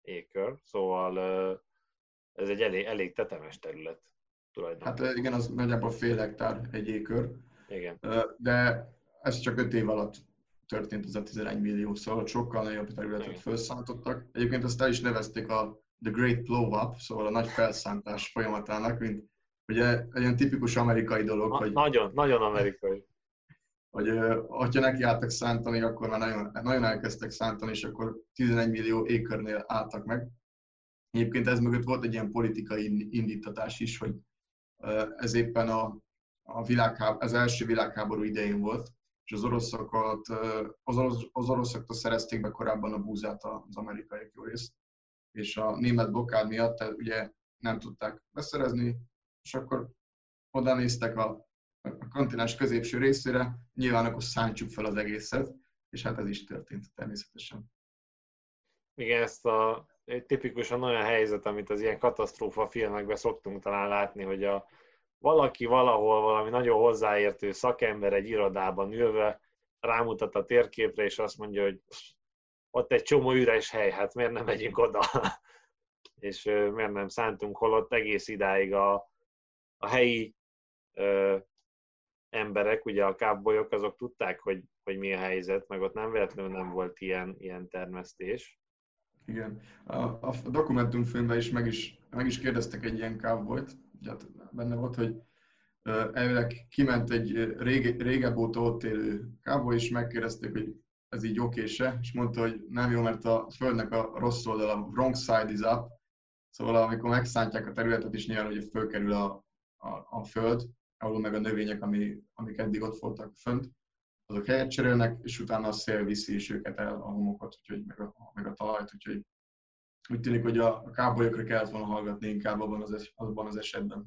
ékör, szóval ez egy elég, elég tetemes terület tulajdonképpen. Hát igen, az nagyjából fél hektár egy ékör. Igen. De ez csak 5 év alatt történt ez a 11 millió, szóval sokkal nagyobb területet Igen. felszántottak. Egyébként ezt el is nevezték a The Great Blow Up, szóval a nagy felszántás folyamatának, mint ugye egy ilyen tipikus amerikai dolog, Na, hogy... Nagyon, nagyon amerikai. Hogy ha nekiálltak szántani, akkor már nagyon, nagyon elkezdtek szántani, és akkor 11 millió ékörnél álltak meg. Egyébként ez mögött volt egy ilyen politikai indítatás is, hogy ez éppen a, a, világháború, az első világháború idején volt, és az oroszokat, az, orosz, az oroszoktól szerezték be korábban a búzát az amerikaiak jó részt, és a német blokád miatt ugye nem tudták beszerezni, és akkor oda néztek a, a kontinens középső részére, nyilván akkor szántsuk fel az egészet, és hát ez is történt természetesen. Igen, ezt a egy tipikusan olyan helyzet, amit az ilyen katasztrófa filmekben szoktunk talán látni, hogy a, valaki valahol valami nagyon hozzáértő szakember egy irodában ülve rámutat a térképre, és azt mondja, hogy ott egy csomó üres hely, hát miért nem megyünk oda? és miért nem szántunk, holott egész idáig a, a helyi emberek, ugye a kábolyok, azok tudták, hogy, hogy mi a helyzet, meg ott nem véletlenül nem volt ilyen, ilyen termesztés. Igen. A, a dokumentumfilmben is meg, is meg is kérdeztek egy ilyen cowboyt, ugye hát benne volt, hogy elvileg kiment egy rége, régebb óta ott élő cowboy, és megkérdezték, hogy ez így okése, és mondta, hogy nem jó, mert a földnek a rossz oldala, wrong side is up, szóval amikor megszántják a területet, is nyilván, hogy fölkerül a, a, a föld, ahol meg a növények, ami, amik eddig ott voltak fönt, azok helyet cserélnek, és utána a szél viszi is őket el a homokot, úgyhogy meg a, meg a talajt, úgyhogy úgy tűnik, hogy a, a kábolyokra kellett volna hallgatni inkább abban az, abban az esetben.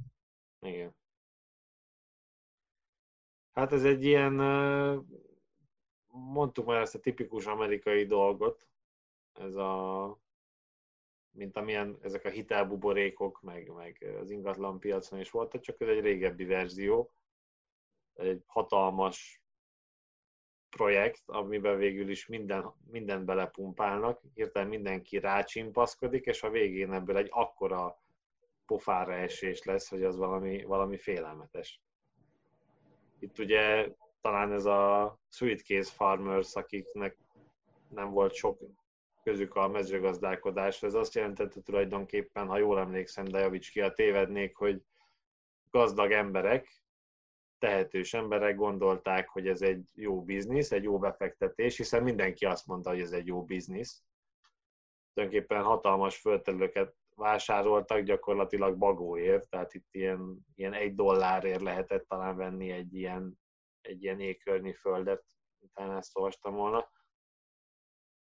Igen. Hát ez egy ilyen, mondtuk már ezt a tipikus amerikai dolgot, ez a, mint amilyen ezek a hitelbuborékok, meg, meg az ingatlan piacon is voltak, csak ez egy régebbi verzió. Egy hatalmas projekt, amiben végül is minden, mindent belepumpálnak, hirtelen mindenki rácsimpaszkodik, és a végén ebből egy akkora pofára esés lesz, hogy az valami, valami félelmetes. Itt ugye talán ez a Sweetcase Farmers, akiknek nem volt sok közük a mezőgazdálkodás, ez azt jelentette tulajdonképpen, ha jól emlékszem, de javíts ki, a tévednék, hogy gazdag emberek, tehetős emberek gondolták, hogy ez egy jó biznisz, egy jó befektetés, hiszen mindenki azt mondta, hogy ez egy jó biznisz. Tulajdonképpen hatalmas földterületeket vásároltak gyakorlatilag bagóért, tehát itt ilyen, ilyen egy dollárért lehetett talán venni egy ilyen, egy ilyen ékörnyi földet, utána ezt olvastam volna.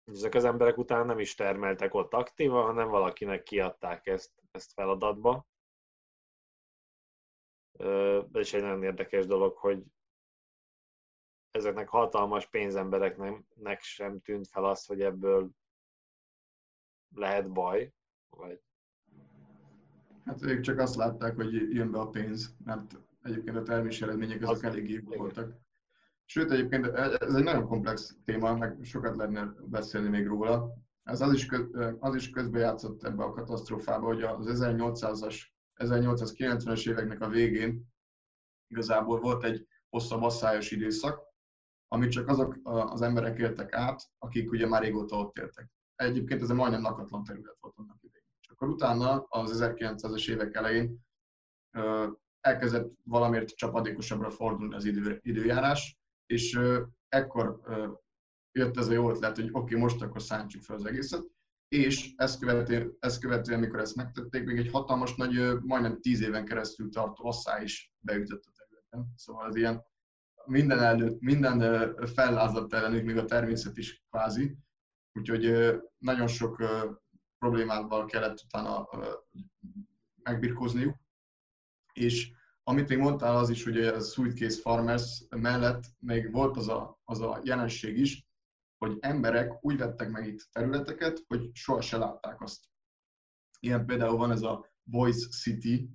Ezek az emberek utána nem is termeltek ott aktívan, hanem valakinek kiadták ezt, ezt feladatba. Ez is egy nagyon érdekes dolog, hogy ezeknek hatalmas pénzembereknek sem tűnt fel az, hogy ebből lehet baj, vagy Hát ők csak azt látták, hogy jön be a pénz, mert egyébként a termés eredmények azok az elég jók voltak. Sőt, egyébként ez egy nagyon komplex téma, meg sokat lehetne beszélni még róla. Ez az is, az is közbejátszott ebbe a katasztrófába, hogy az 1800-as, 1890-es éveknek a végén igazából volt egy hosszabb asszályos időszak, amit csak azok az emberek éltek át, akik ugye már régóta ott éltek. Egyébként ez egy majdnem lakatlan terület volt annak idején. És akkor utána az 1900-es évek elején elkezdett valamiért csapadékosabbra fordulni az idő, időjárás, és ekkor jött ez a jó ötlet, hogy oké, okay, most akkor szántsuk fel az egészet, és ezt követően, ezt követően, amikor ezt megtették, még egy hatalmas nagy, majdnem tíz éven keresztül tartó asszály is beütött a területen. Szóval az ilyen minden előtt, minden fellázadt ellenük, még a természet is kvázi. Úgyhogy nagyon sok problémával kellett utána megbirkózniuk. És amit még mondtál, az is, hogy a Sweetcase Farmers mellett még volt az a, az a jelenség is, hogy emberek úgy vettek meg itt területeket, hogy soha se látták azt. Ilyen például van ez a Boys City,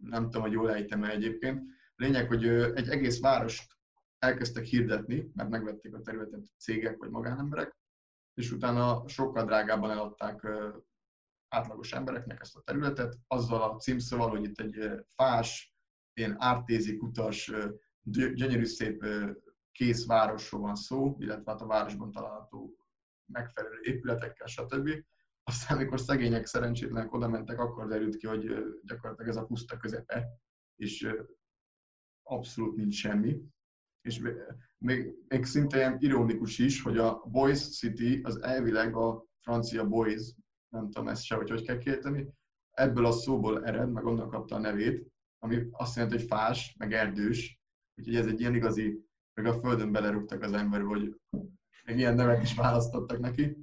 nem tudom, hogy jól ejtem -e egyébként. Lényeg, hogy egy egész várost elkezdtek hirdetni, mert megvették a területet cégek vagy magánemberek, és utána sokkal drágábban eladták átlagos embereknek ezt a területet, azzal a címszóval, hogy itt egy fás, ilyen ártézi kutas gyönyörű szép kész városról van szó, illetve hát a városban található megfelelő épületekkel, stb. Aztán, amikor szegények, szerencsétlenek oda mentek, akkor derült ki, hogy gyakorlatilag ez a puszta közepe, és abszolút nincs semmi. És még, még szinte ilyen ironikus is, hogy a Boys City az elvileg a francia Boys, nem tudom ezt se, hogy hogy kell kérteni, ebből a szóból ered, meg onnan kapta a nevét, ami azt jelenti, hogy fás, meg erdős, úgyhogy ez egy ilyen igazi, meg a földön belerúgtak az ember, hogy meg ilyen nevet is választottak neki.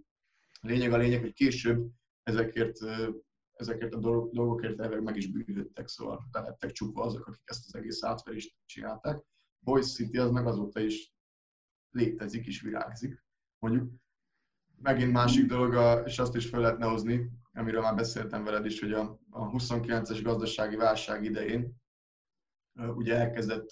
Lényeg a lényeg, hogy később ezekért, ezekért a dolgokért elveg meg is bűnöttek, szóval le lettek csukva azok, akik ezt az egész átverést csinálták. Boys City az meg azóta is létezik és virágzik. Mondjuk megint másik dolog, és azt is fel lehetne hozni, amiről már beszéltem veled is, hogy a, a 29-es gazdasági válság idején ugye elkezdett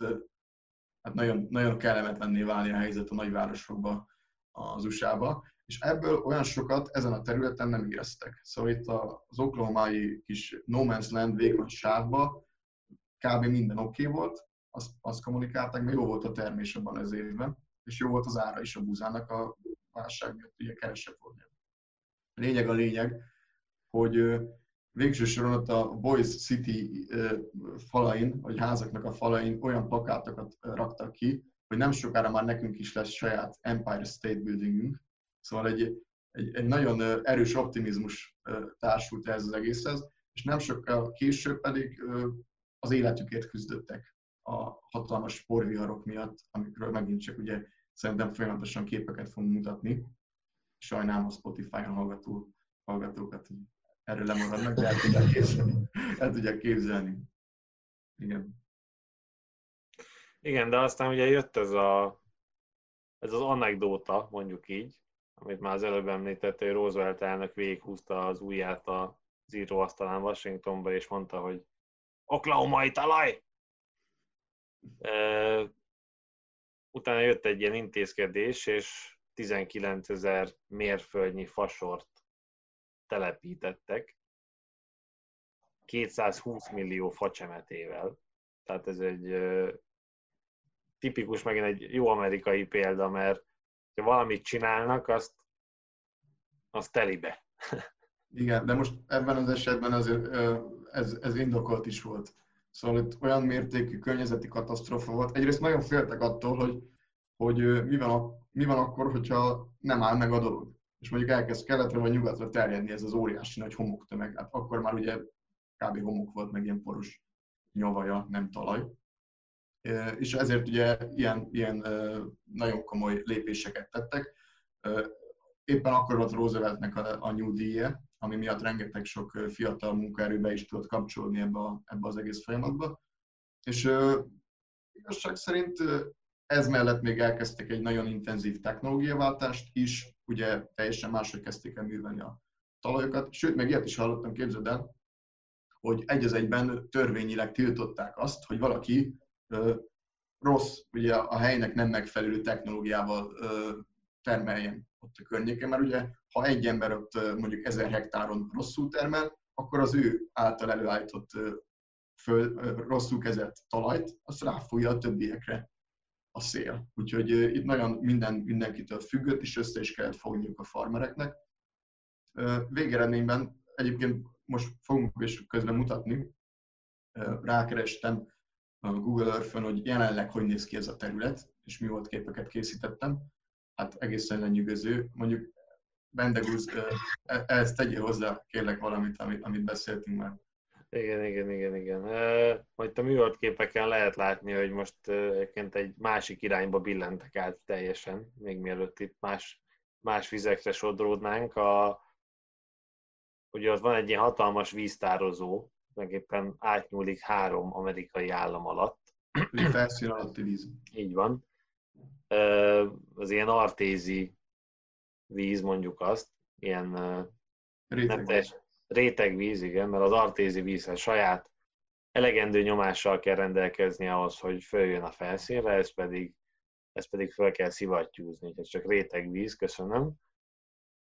hát nagyon, nagyon kellemetlenné válni a helyzet a nagyvárosokban az USA-ba, és ebből olyan sokat ezen a területen nem éreztek. Szóval itt az oklahomai kis no man's land vékony sávba kb. minden oké okay volt, azt, azt kommunikálták, mert jó volt a termés abban az évben, és jó volt az ára is a búzának a válság miatt, ugye kevesebb volt. Lényeg a lényeg, hogy végső soron ott a Boys City falain, vagy házaknak a falain olyan plakátokat raktak ki, hogy nem sokára már nekünk is lesz saját Empire State Buildingünk. Szóval egy, egy, egy nagyon erős optimizmus társult ehhez az egészhez, és nem sokkal később pedig az életükért küzdöttek a hatalmas porviharok miatt, amikről megint csak ugye szerintem folyamatosan képeket fogunk mutatni. Sajnálom a Spotify-on hallgató, hallgatókat, hogy erről lemaradnak, de el tudják képzelni. El tudják képzelni. Igen. Igen, de aztán ugye jött ez, a, ez az anekdóta, mondjuk így, amit már az előbb említett, hogy Roosevelt elnök végighúzta az ujját az íróasztalán Washingtonba, és mondta, hogy oklahomai talaj! Utána jött egy ilyen intézkedés, és 19 ezer mérföldnyi fasort telepítettek 220 millió facsemetével. Tehát ez egy tipikus, megint egy jó amerikai példa, mert ha valamit csinálnak, azt, azt telibe. Igen, de most ebben az esetben azért ez, ez indokolt is volt. Szóval itt olyan mértékű környezeti katasztrófa volt. Egyrészt nagyon féltek attól, hogy, hogy mi, van, mi van akkor, hogyha nem áll meg a dolog. És mondjuk elkezd keletre vagy nyugatra terjedni ez az óriási nagy homoktömeg. Hát akkor már ugye kb. homok volt, meg ilyen poros nyavaja, nem talaj és ezért ugye ilyen, ilyen nagyon komoly lépéseket tettek. Éppen akkor volt Rooseveltnek a, a nyugdíja, ami miatt rengeteg sok fiatal munkaerőbe is tudott kapcsolni ebbe, a, ebbe az egész folyamatba. És igazság szerint ez mellett még elkezdtek egy nagyon intenzív technológiaváltást is, ugye teljesen máshogy kezdték el művelni a talajokat, sőt, meg ilyet is hallottam, képzeld el, hogy egy az egyben törvényileg tiltották azt, hogy valaki rossz, ugye a helynek nem megfelelő technológiával termeljen ott a környéken, mert ugye ha egy ember ott mondjuk ezer hektáron rosszul termel, akkor az ő által előállított föl, rosszul kezelt talajt, azt ráfújja a többiekre a szél. Úgyhogy itt nagyon minden, mindenkitől függött, és össze is kellett fogniuk a farmereknek. Végeredményben egyébként most fogunk is közben mutatni, rákerestem a Google Earth-ön, hogy jelenleg hogy néz ki ez a terület, és mi volt képeket készítettem. Hát egészen lenyűgöző. Mondjuk Bendegúz, e, ehhez tegyél hozzá kérlek valamit, amit, amit beszéltünk már. Igen, igen, igen, igen. Majd a műhold képeken lehet látni, hogy most egyébként egy másik irányba billentek át teljesen, még mielőtt itt más, más vizekre sodródnánk. A, ugye ott van egy ilyen hatalmas víztározó, tulajdonképpen átnyúlik három amerikai állam alatt. Felszín alatti víz. Így van. Az ilyen artézi víz, mondjuk azt, ilyen Rétegvíz. rétegvíz, igen, mert az artézi vízhez saját elegendő nyomással kell rendelkezni ahhoz, hogy följön a felszínre, ez pedig, ez pedig föl kell szivattyúzni, ez csak rétegvíz, köszönöm.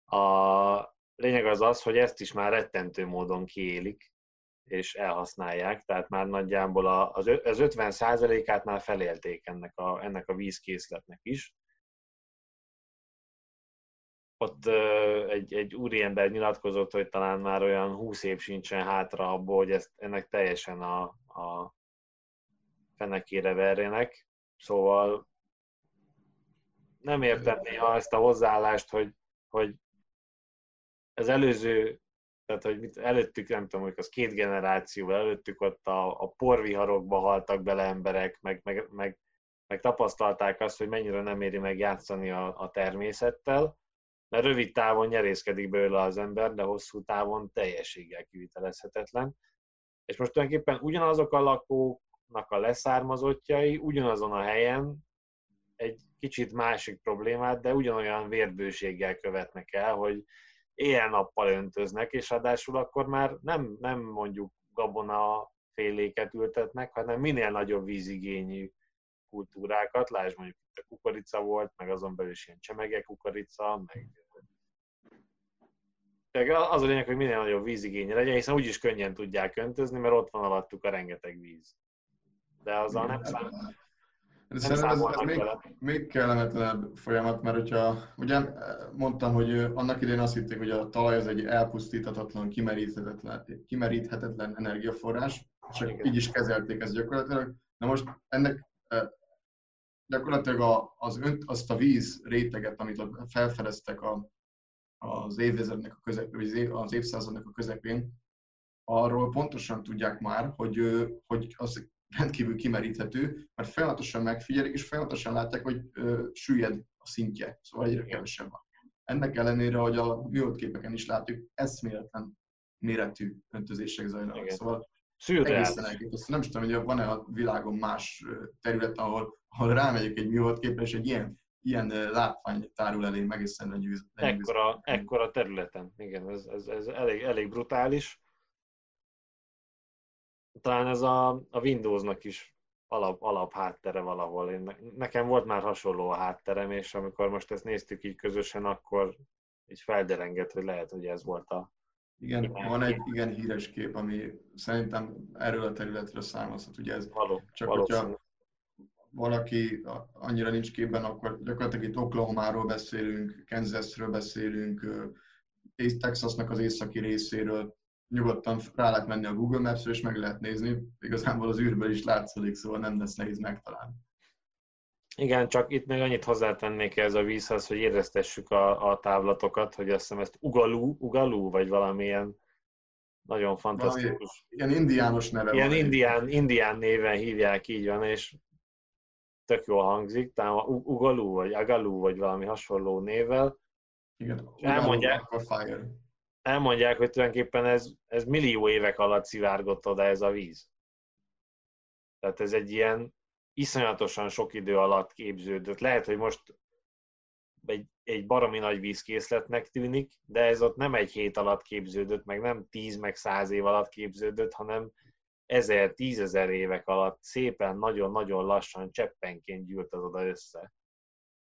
A lényeg az az, hogy ezt is már rettentő módon kiélik, és elhasználják, tehát már nagyjából az 50%-át már felélték ennek a, ennek a vízkészletnek is. Ott egy, egy úriember nyilatkozott, hogy talán már olyan 20 év sincsen hátra abból, hogy ezt, ennek teljesen a, a fenekére verjenek. Szóval nem értem néha ezt a hozzáállást, hogy, hogy az előző tehát hogy mit, előttük, nem tudom, hogy az két generáció, előttük ott a, a porviharokba haltak bele emberek, meg, meg, meg, meg tapasztalták azt, hogy mennyire nem éri meg játszani a, a természettel, mert rövid távon nyerészkedik belőle az ember, de hosszú távon teljességgel kivitelezhetetlen. És most tulajdonképpen ugyanazok a lakóknak a leszármazottjai ugyanazon a helyen egy kicsit másik problémát, de ugyanolyan vérbőséggel követnek el, hogy éjjel-nappal öntöznek, és ráadásul akkor már nem, nem mondjuk gabona féléket ültetnek, hanem minél nagyobb vízigényű kultúrákat, lásd mondjuk itt a kukorica volt, meg azon belül is ilyen csemege kukorica, meg az a lényeg, hogy minél nagyobb vízigénye legyen, hiszen úgyis könnyen tudják öntözni, mert ott van alattuk a rengeteg víz. De azzal nem számít. De szerintem ez, ez még, még kellemetlenebb folyamat, mert hogyha, ugye mondtam, hogy annak idején azt hitték, hogy a talaj az egy elpusztíthatatlan, kimeríthetetlen, kimeríthetetlen energiaforrás, és Igen. így is kezelték ezt gyakorlatilag. Na most ennek gyakorlatilag az önt, azt a víz réteget, amit felfedeztek a, az évezrednek a közepén, vagy az évszázadnak a közepén, arról pontosan tudják már, hogy, hogy az rendkívül kimeríthető, mert folyamatosan megfigyelik, és folyamatosan látják, hogy ö, süllyed a szintje, szóval egyre kevesebb van. Ennek ellenére, hogy a műholdképeken is látjuk, eszméletlen méretű öntözések zajlanak. Igen. Szóval egészen elképesztő. Nem is tudom, hogy van-e a világon más terület, ahol, ahol rámegyek egy műholdképre, és egy ilyen, ilyen látvány tárul elé egészen lenyűgöző. Ekkora, ekkora területen, igen, ez, ez, ez elég, elég brutális talán ez a, a Windowsnak is alap, alap háttere valahol. Én, nekem volt már hasonló a hátterem, és amikor most ezt néztük így közösen, akkor így felderengett, hogy lehet, hogy ez volt a... Igen, van egy igen híres kép, ami szerintem erről a területről származhat, ugye ez Való, csak hogyha valaki annyira nincs képben, akkor gyakorlatilag itt Oklahomáról beszélünk, Kansasről beszélünk, Texasnak az északi részéről, nyugodtan rá lehet menni a Google Maps-re, és meg lehet nézni. Igazából az űrből is látszik, szóval nem lesz nehéz megtalálni. Igen, csak itt még annyit hozzátennék ez a vízhez, hogy éreztessük a, a távlatokat, hogy azt hiszem ezt ugalú, ugalú, vagy valamilyen nagyon fantasztikus. Valami, ilyen indiános neve Ilyen indián, indián néven hívják, így van, és tök jól hangzik, talán ugalú, vagy agalú, vagy valami hasonló névvel. Igen, elmondják, fire elmondják, hogy tulajdonképpen ez, ez millió évek alatt szivárgott oda ez a víz. Tehát ez egy ilyen iszonyatosan sok idő alatt képződött. Lehet, hogy most egy, egy baromi nagy vízkészletnek tűnik, de ez ott nem egy hét alatt képződött, meg nem tíz, meg száz év alatt képződött, hanem ezer, tízezer évek alatt szépen, nagyon-nagyon lassan, cseppenként gyűlt az oda össze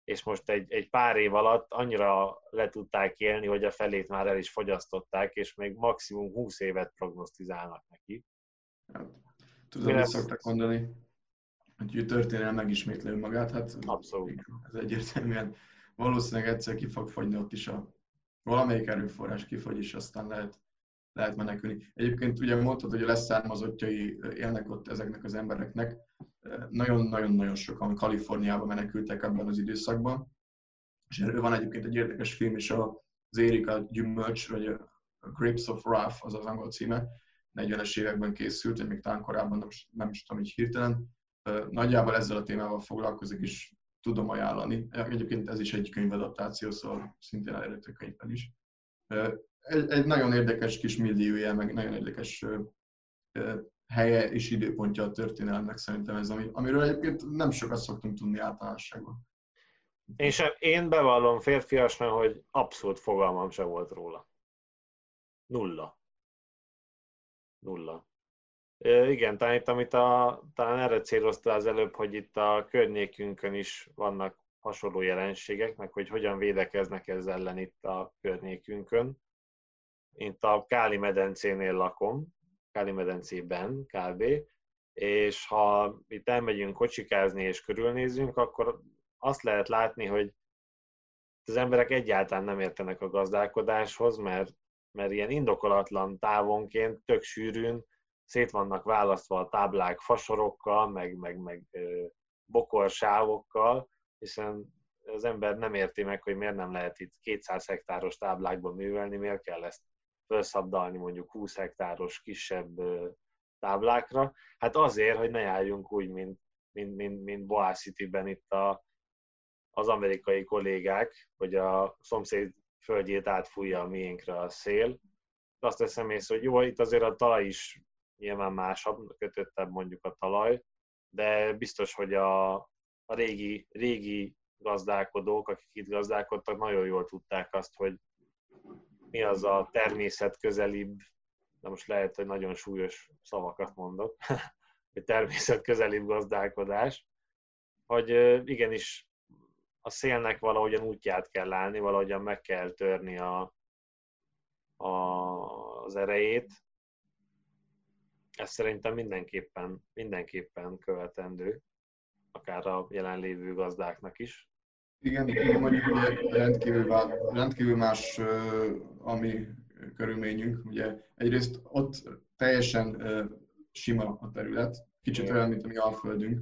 és most egy, egy pár év alatt annyira le tudták élni, hogy a felét már el is fogyasztották, és még maximum 20 évet prognosztizálnak neki. Hát, tudom, hogy szoktak mondani, hogy a történelem megismétli önmagát, hát Abszolút. ez egyértelműen valószínűleg egyszer ki fog fogyni ott is a valamelyik erőforrás kifogy, és aztán lehet, lehet menekülni. Egyébként ugye mondtad, hogy a leszármazottjai élnek ott ezeknek az embereknek, nagyon-nagyon-nagyon sokan Kaliforniába menekültek ebben az időszakban, és erről van egyébként egy érdekes film is, az Érika gyümölcs, vagy a Grapes of Wrath, az az angol címe, 40-es években készült, vagy még talán korábban, nem, nem is tudom így hirtelen. Nagyjából ezzel a témával foglalkozik, és tudom ajánlani. Egyébként ez is egy könyvadaptáció, szóval szintén elérhető könyvben is. Egy, egy nagyon érdekes kis milliója, meg nagyon érdekes helye és időpontja a történelemnek szerintem ez, ami, amiről egyébként nem sokat szoktunk tudni általánosságban. Sem, én bevallom férfiasnak, hogy abszolút fogalmam se volt róla. Nulla. Nulla. E, igen, talán itt, amit a, talán erre célozta az előbb, hogy itt a környékünkön is vannak hasonló jelenségek, meg hogy hogyan védekeznek ezzel ellen itt a környékünkön. Én a Káli medencénél lakom, Káli medencében kb. És ha itt elmegyünk kocsikázni és körülnézünk, akkor azt lehet látni, hogy az emberek egyáltalán nem értenek a gazdálkodáshoz, mert, mert ilyen indokolatlan távonként, tök sűrűn szét vannak választva a táblák fasorokkal, meg, meg, meg bokorsávokkal, hiszen az ember nem érti meg, hogy miért nem lehet itt 200 hektáros táblákban művelni, miért kell ezt felszabdalni mondjuk 20 hektáros kisebb táblákra. Hát azért, hogy ne járjunk úgy, mint, mint, mint, mint Boa City-ben itt a, az amerikai kollégák, hogy a szomszéd földjét átfújja a miénkre a szél. Azt teszem észre, hogy jó, itt azért a talaj is nyilván másabb, kötöttebb mondjuk a talaj, de biztos, hogy a, a régi, régi gazdálkodók, akik itt gazdálkodtak, nagyon jól tudták azt, hogy mi az a természet közelibb, de most lehet, hogy nagyon súlyos szavakat mondok, hogy természet közelibb gazdálkodás, hogy igenis a szélnek valahogyan útját kell állni, valahogyan meg kell törni a, a, az erejét. Ez szerintem mindenképpen, mindenképpen követendő, akár a jelenlévő gazdáknak is. Igen, igen mondjuk ugye rendkívül, rendkívül más a mi körülményünk. Ugye egyrészt ott teljesen sima a terület, kicsit olyan, mint a mi alföldünk.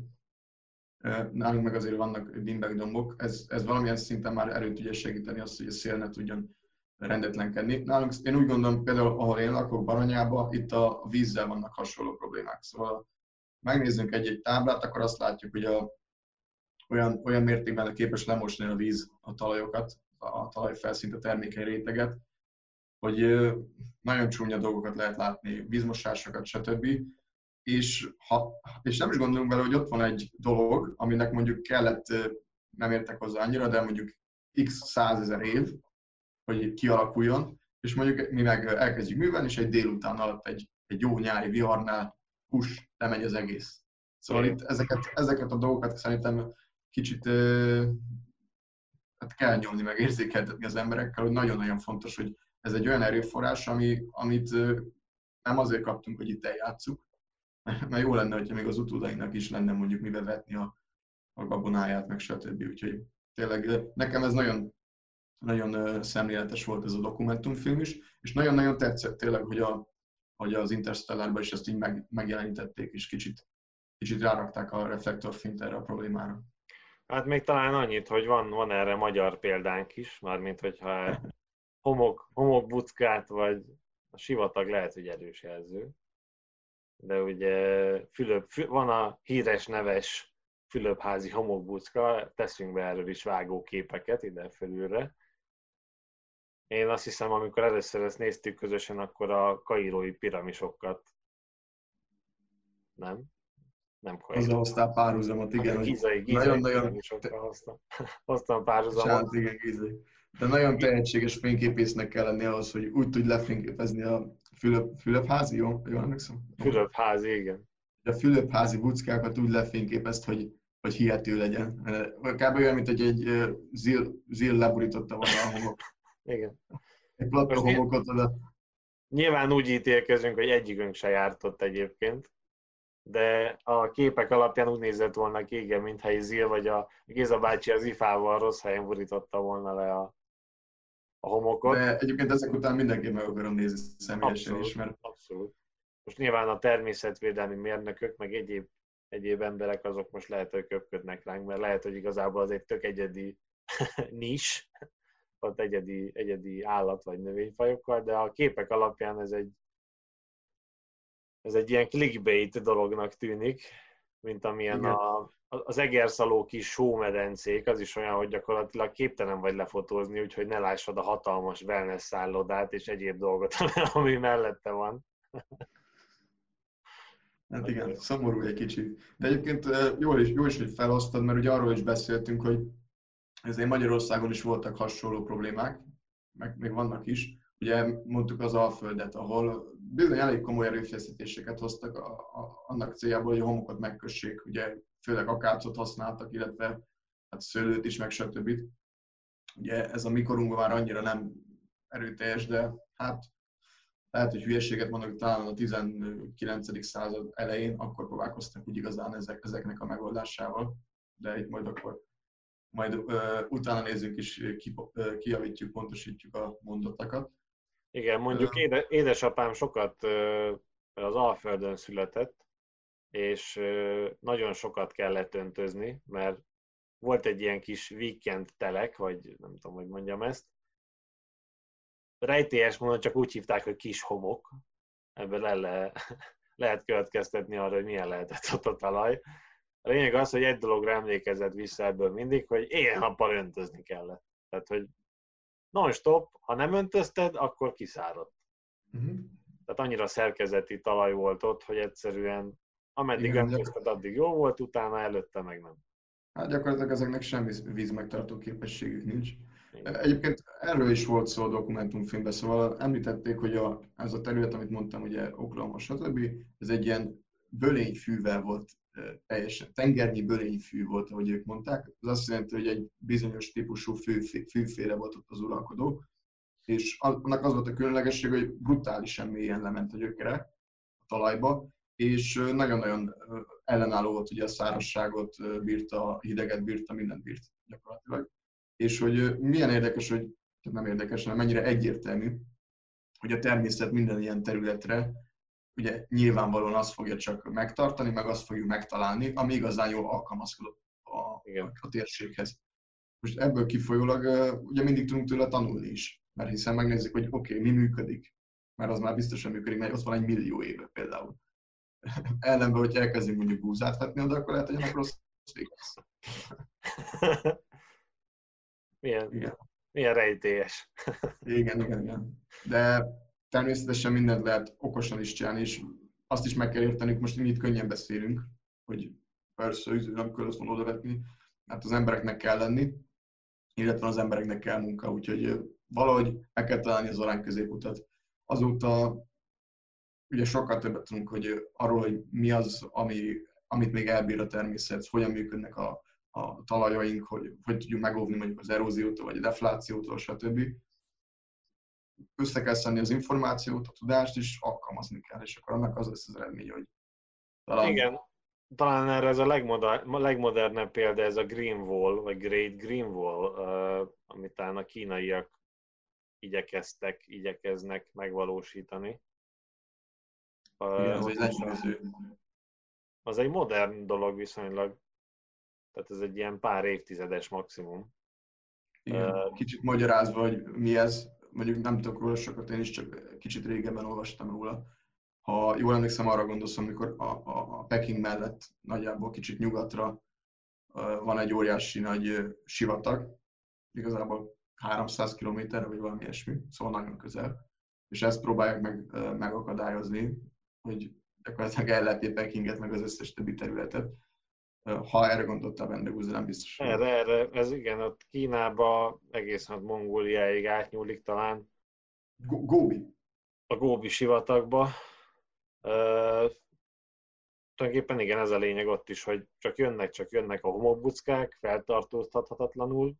Nálunk meg azért vannak dimbek ez, ez valamilyen szinten már erőt tudja segíteni azt, hogy a szél ne tudjon rendetlenkedni. Nálunk én úgy gondolom, például ahol én lakok, Baranyában, itt a vízzel vannak hasonló problémák. Szóval megnézzünk egy-egy táblát, akkor azt látjuk, hogy a olyan, olyan mértékben képes lemosni a víz a talajokat, a talajfelszínt, a termékeny réteget, hogy nagyon csúnya dolgokat lehet látni, vízmosásokat, stb. És, ha, és nem is gondolunk bele, hogy ott van egy dolog, aminek mondjuk kellett, nem értek hozzá annyira, de mondjuk x százezer év, hogy kialakuljon, és mondjuk mi meg elkezdjük művelni, és egy délután alatt egy, egy jó nyári viharnál hús lemegy az egész. Szóval itt ezeket, ezeket a dolgokat szerintem kicsit hát kell nyomni, meg érzékeltetni az emberekkel, hogy nagyon-nagyon fontos, hogy ez egy olyan erőforrás, ami, amit nem azért kaptunk, hogy itt eljátszuk, mert jó lenne, hogyha még az utódainak is lenne mondjuk mibe vetni a, a gabonáját, meg stb. Úgyhogy tényleg nekem ez nagyon, nagyon szemléletes volt ez a dokumentumfilm is, és nagyon-nagyon tetszett tényleg, hogy, a, hogy az Interstellárban is ezt így meg, megjelenítették, és kicsit, kicsit rárakták a reflektorfint erre a problémára. Hát még talán annyit, hogy van, van erre magyar példánk is, mármint hogyha homok, homokbuckát vagy a sivatag lehet, hogy erős jelző. De ugye Fülöp, van a híres neves Fülöpházi homokbucka, teszünk be erről is vágóképeket ide fölülre. Én azt hiszem, amikor először ezt néztük közösen, akkor a kairói piramisokat nem? Nem Kairo. Azzal hoztál párhuzamot, igen. Hát, gizai, gizai, nagyon-nagyon... Hoztam, hoztam párhuzamot. Sánt, igen, gizai. De nagyon tehetséges fényképésznek kell lenni ahhoz, hogy úgy tudj lefényképezni a Fülöp, Fülöpházi, jó? Jól emlékszem? Fülöpházi, igen. A Fülöpházi buckákat úgy lefényképezt, hogy, hogy hihető legyen. Kb. olyan, mint hogy egy zil, zil leborította volna a homok. igen. Egy platta homokot oda. Nyilván úgy ítélkezünk, hogy egyikünk se jártott egyébként de a képek alapján úgy nézett volna ki, igen, mintha Izil vagy a Géza bácsi az ifával rossz helyen burította volna le a, a homokot. De egyébként ezek után mindenki meg akarom nézni személyesen abszolút, is, mert... Abszolút. Most nyilván a természetvédelmi mérnökök, meg egyéb, egyéb emberek, azok most lehet, hogy köpködnek ránk, mert lehet, hogy igazából az egy tök egyedi nis, ott egyedi, egyedi állat vagy növényfajokkal, de a képek alapján ez egy, ez egy ilyen clickbait dolognak tűnik, mint amilyen a, az egerszaló kis sómedencék, az is olyan, hogy gyakorlatilag képtelen vagy lefotózni, úgyhogy ne lássad a hatalmas wellness szállodát és egyéb dolgot, ami mellette van. Hát igen, szomorú egy kicsit. De egyébként jó is, jó is, hogy felosztad, mert ugye arról is beszéltünk, hogy ezért Magyarországon is voltak hasonló problémák, meg még vannak is. Ugye mondtuk az Alföldet, ahol bizony elég komoly erőfeszítéseket hoztak a, a, annak céljából, hogy a homokot megkössék. Ugye főleg akácot használtak, illetve hát szőlőt is, meg stb. Ugye ez a mikorunkban már annyira nem erőteljes, de hát lehet, hogy hülyeséget mondok, talán a 19. század elején, akkor próbálkoztak úgy igazán ezek, ezeknek a megoldásával, de itt majd akkor majd uh, utána nézzük és ki, uh, kijavítjuk, pontosítjuk a mondatokat. Igen, mondjuk éde, édesapám sokat az Alföldön született, és nagyon sokat kellett öntözni, mert volt egy ilyen kis weekend telek, vagy nem tudom, hogy mondjam ezt. Rejtélyes módon csak úgy hívták, hogy kis homok. Ebből le, le lehet következtetni arra, hogy milyen lehetett ott a talaj. A lényeg az, hogy egy dologra emlékezett vissza ebből mindig, hogy éjjel-nappal öntözni kellett. Tehát, hogy non-stop, ha nem öntözted, akkor kiszáradt. Uh-huh. Tehát annyira szerkezeti talaj volt ott, hogy egyszerűen ameddig öntözted, addig jó volt, utána előtte meg nem. Hát gyakorlatilag ezeknek semmi víz megtartó képességük nincs. Egyébként erről is volt szó a dokumentumfilmben, szóval említették, hogy a, ez a terület, amit mondtam, ugye Oklahoma, stb., ez egy ilyen bölényfűvel volt teljesen, tengernyi bölényfű volt, ahogy ők mondták. Ez azt jelenti, hogy egy bizonyos típusú fű, fűféle volt ott az uralkodó, és annak az volt a különlegesség, hogy brutálisan mélyen lement a gyökere a talajba, és nagyon-nagyon ellenálló volt, ugye a szárazságot bírta, hideget bírta, mindent bírt gyakorlatilag. És hogy milyen érdekes, hogy nem érdekes, hanem mennyire egyértelmű, hogy a természet minden ilyen területre ugye nyilvánvalóan azt fogja csak megtartani, meg azt fogjuk megtalálni, ami igazán jól alkalmazkodott a, Igen. a térséghez. Most ebből kifolyólag ugye mindig tudunk tőle tanulni is, mert hiszen megnézzük, hogy oké, okay, mi működik, mert az már biztosan működik, mert ott van egy millió éve például. Ellenben, hogy elkezdünk mondjuk búzát vetni oda, akkor lehet, hogy ennek rossz lesz. milyen, igen. milyen rejtélyes. igen, igen, igen. De természetesen mindent lehet okosan is csinálni, és azt is meg kell érteni, most mi itt könnyen beszélünk, hogy persze, nem kell azt oda vetni, hát az embereknek kell lenni, illetve az embereknek kell munka, úgyhogy valahogy meg kell találni az arány középutat. Azóta ugye sokkal többet tudunk hogy arról, hogy mi az, ami, amit még elbír a természet, hogyan működnek a, a talajaink, hogy hogy tudjuk megóvni mondjuk az eróziótól, vagy a deflációtól, stb össze kell szedni az információt, a tudást, és alkalmazni kell, és akkor annak az lesz az eredmény, hogy talán... Igen, talán erre ez a legmoder, legmodernebb példa, ez a Green Wall, vagy Great Green Wall, uh, amit talán a kínaiak igyekeztek, igyekeznek megvalósítani. Uh, Igen, az, egy az egy modern dolog viszonylag, tehát ez egy ilyen pár évtizedes maximum. Igen, uh, kicsit magyarázva, hogy mi ez, mondjuk nem tudok róla sokat, én is csak kicsit régebben olvastam róla. Ha jól emlékszem, arra gondolsz, amikor a, a, a Peking mellett nagyjából kicsit nyugatra van egy óriási nagy sivatag, igazából 300 kilométerre, vagy valami ilyesmi, szóval nagyon közel. És ezt próbálják meg, megakadályozni, hogy gyakorlatilag ellátják Pekinget, meg az összes többi területet. Ha erre gondoltál Vendegúzza, nem biztos. Erre, erre, ez igen, ott Kínába egészen ott Mongóliáig átnyúlik talán. Góbi. A Góbi sivatagba. Uh, tulajdonképpen igen, ez a lényeg ott is, hogy csak jönnek, csak jönnek a homokbuckák, feltartóztathatatlanul,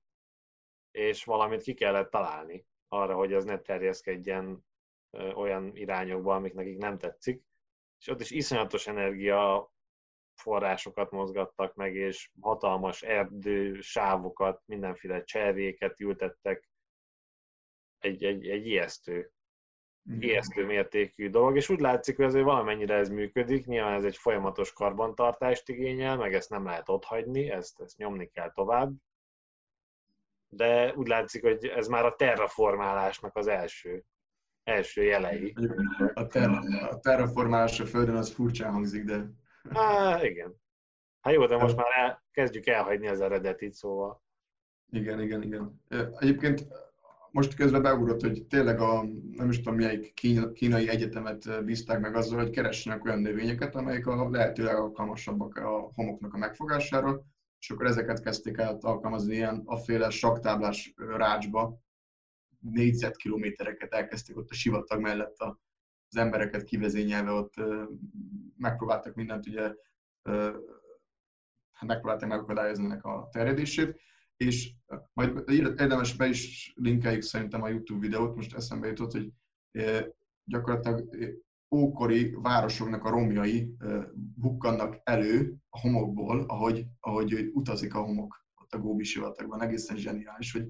és valamit ki kellett találni arra, hogy ez ne terjeszkedjen olyan irányokba, amik nekik nem tetszik. És ott is iszonyatos energia forrásokat mozgattak meg, és hatalmas erdő sávokat, mindenféle cservéket ültettek. Egy, egy, egy ijesztő, mm. ijesztő mértékű dolog, és úgy látszik, hogy azért valamennyire ez működik, nyilván ez egy folyamatos karbantartást igényel, meg ezt nem lehet otthagyni, ezt, ezt nyomni kell tovább, de úgy látszik, hogy ez már a terraformálásnak az első, első jelei. A, ter, a terraformálás a Földön az furcsán hangzik, de Há, igen. Hát jó, de most már el, kezdjük elhagyni az eredetit, szóval. Igen, igen, igen. Egyébként most közben beugrott, hogy tényleg a, nem is tudom, melyik kínai egyetemet bízták meg azzal, hogy keressenek olyan növényeket, amelyek a lehetőleg alkalmasabbak a homoknak a megfogására, és akkor ezeket kezdték el alkalmazni ilyen a féle saktáblás rácsba, négyzetkilométereket elkezdték ott a sivatag mellett a az embereket kivezényelve ott megpróbáltak mindent ugye hát megpróbálták megakadályozni ennek a terjedését, és majd érdemes be is linkeljük szerintem a YouTube videót, most eszembe jutott, hogy gyakorlatilag ókori városoknak a romjai bukkannak elő a homokból, ahogy, ahogy utazik a homok ott a Góbi sivatagban. Egészen zseniális, hogy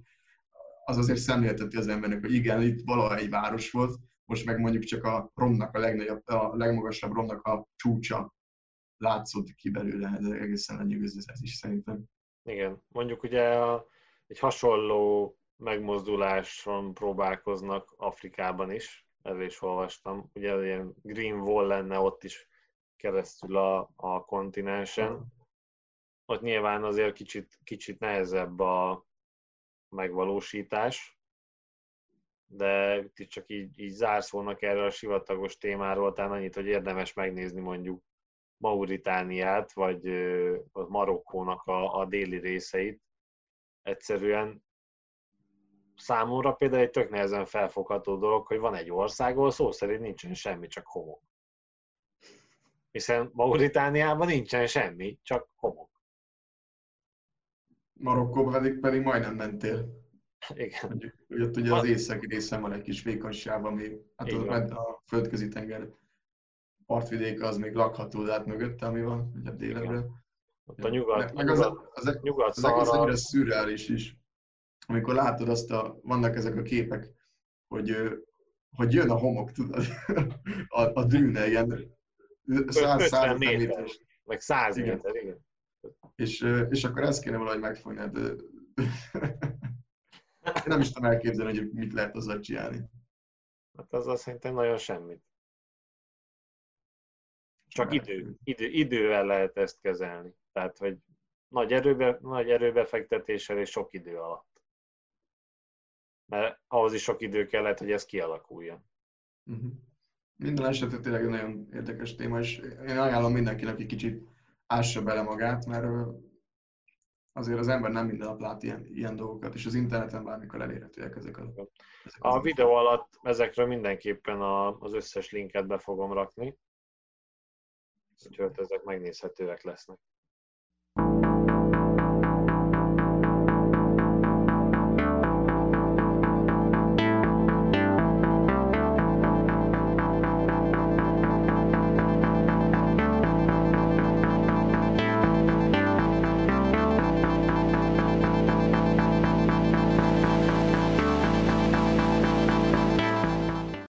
az azért szemlélteti az embernek, hogy igen, itt valaha egy város volt, most meg mondjuk csak a romnak a legnagyobb, a legmagasabb romnak a csúcsa látszott ki belőle, ez egészen lenyűgöző ez is szerintem. Igen, mondjuk ugye egy hasonló megmozduláson próbálkoznak Afrikában is, erről is olvastam. Ugye ilyen green wall lenne ott is keresztül a, a kontinensen. Ott nyilván azért kicsit, kicsit nehezebb a megvalósítás, de itt csak így, így zárszónak erről a sivatagos témáról, talán annyit, hogy érdemes megnézni mondjuk Mauritániát, vagy, vagy Marokkónak a, a déli részeit. Egyszerűen számomra például egy tök nehezen felfogható dolog, hogy van egy ország, ahol szó szerint nincsen semmi, csak homok. Hiszen Mauritániában nincsen semmi, csak homok. Marokkóban pedig, pedig majdnem mentél. Igen. Ugye, ott ugye az északi részen van egy kis vékonysáv, ami hát az, a földközi tenger partvidéke az még lakható, de hát mögötte, ami van, ugye délebre. Ott a nyugat, meg az, az, az, nyugat az egész annyira szürreális is amikor látod azt a, vannak ezek a képek, hogy, hogy jön a homok, tudod, a, a dűne, ilyen 100 méter, meg 100 igen. méter, igen. És, és akkor ezt kéne valahogy megfogni, de én nem is tudom elképzelni, hogy mit lehet azzal csinálni. Hát azzal szerintem nagyon semmit. Csak idő, idő, idővel lehet ezt kezelni. Tehát, hogy nagy, erőbe, nagy erőbefektetéssel és sok idő alatt mert ahhoz is sok idő kellett, hogy ez kialakuljon. Uh-huh. Minden esetre tényleg nagyon érdekes téma, és én ajánlom mindenkinek, aki kicsit ássa bele magát, mert azért az ember nem minden nap lát ilyen, ilyen dolgokat, és az interneten bármikor elérhetőek ezek a... Ezek a videó alatt ezekről mindenképpen a, az összes linket be fogom rakni, úgyhogy ezek megnézhetőek lesznek.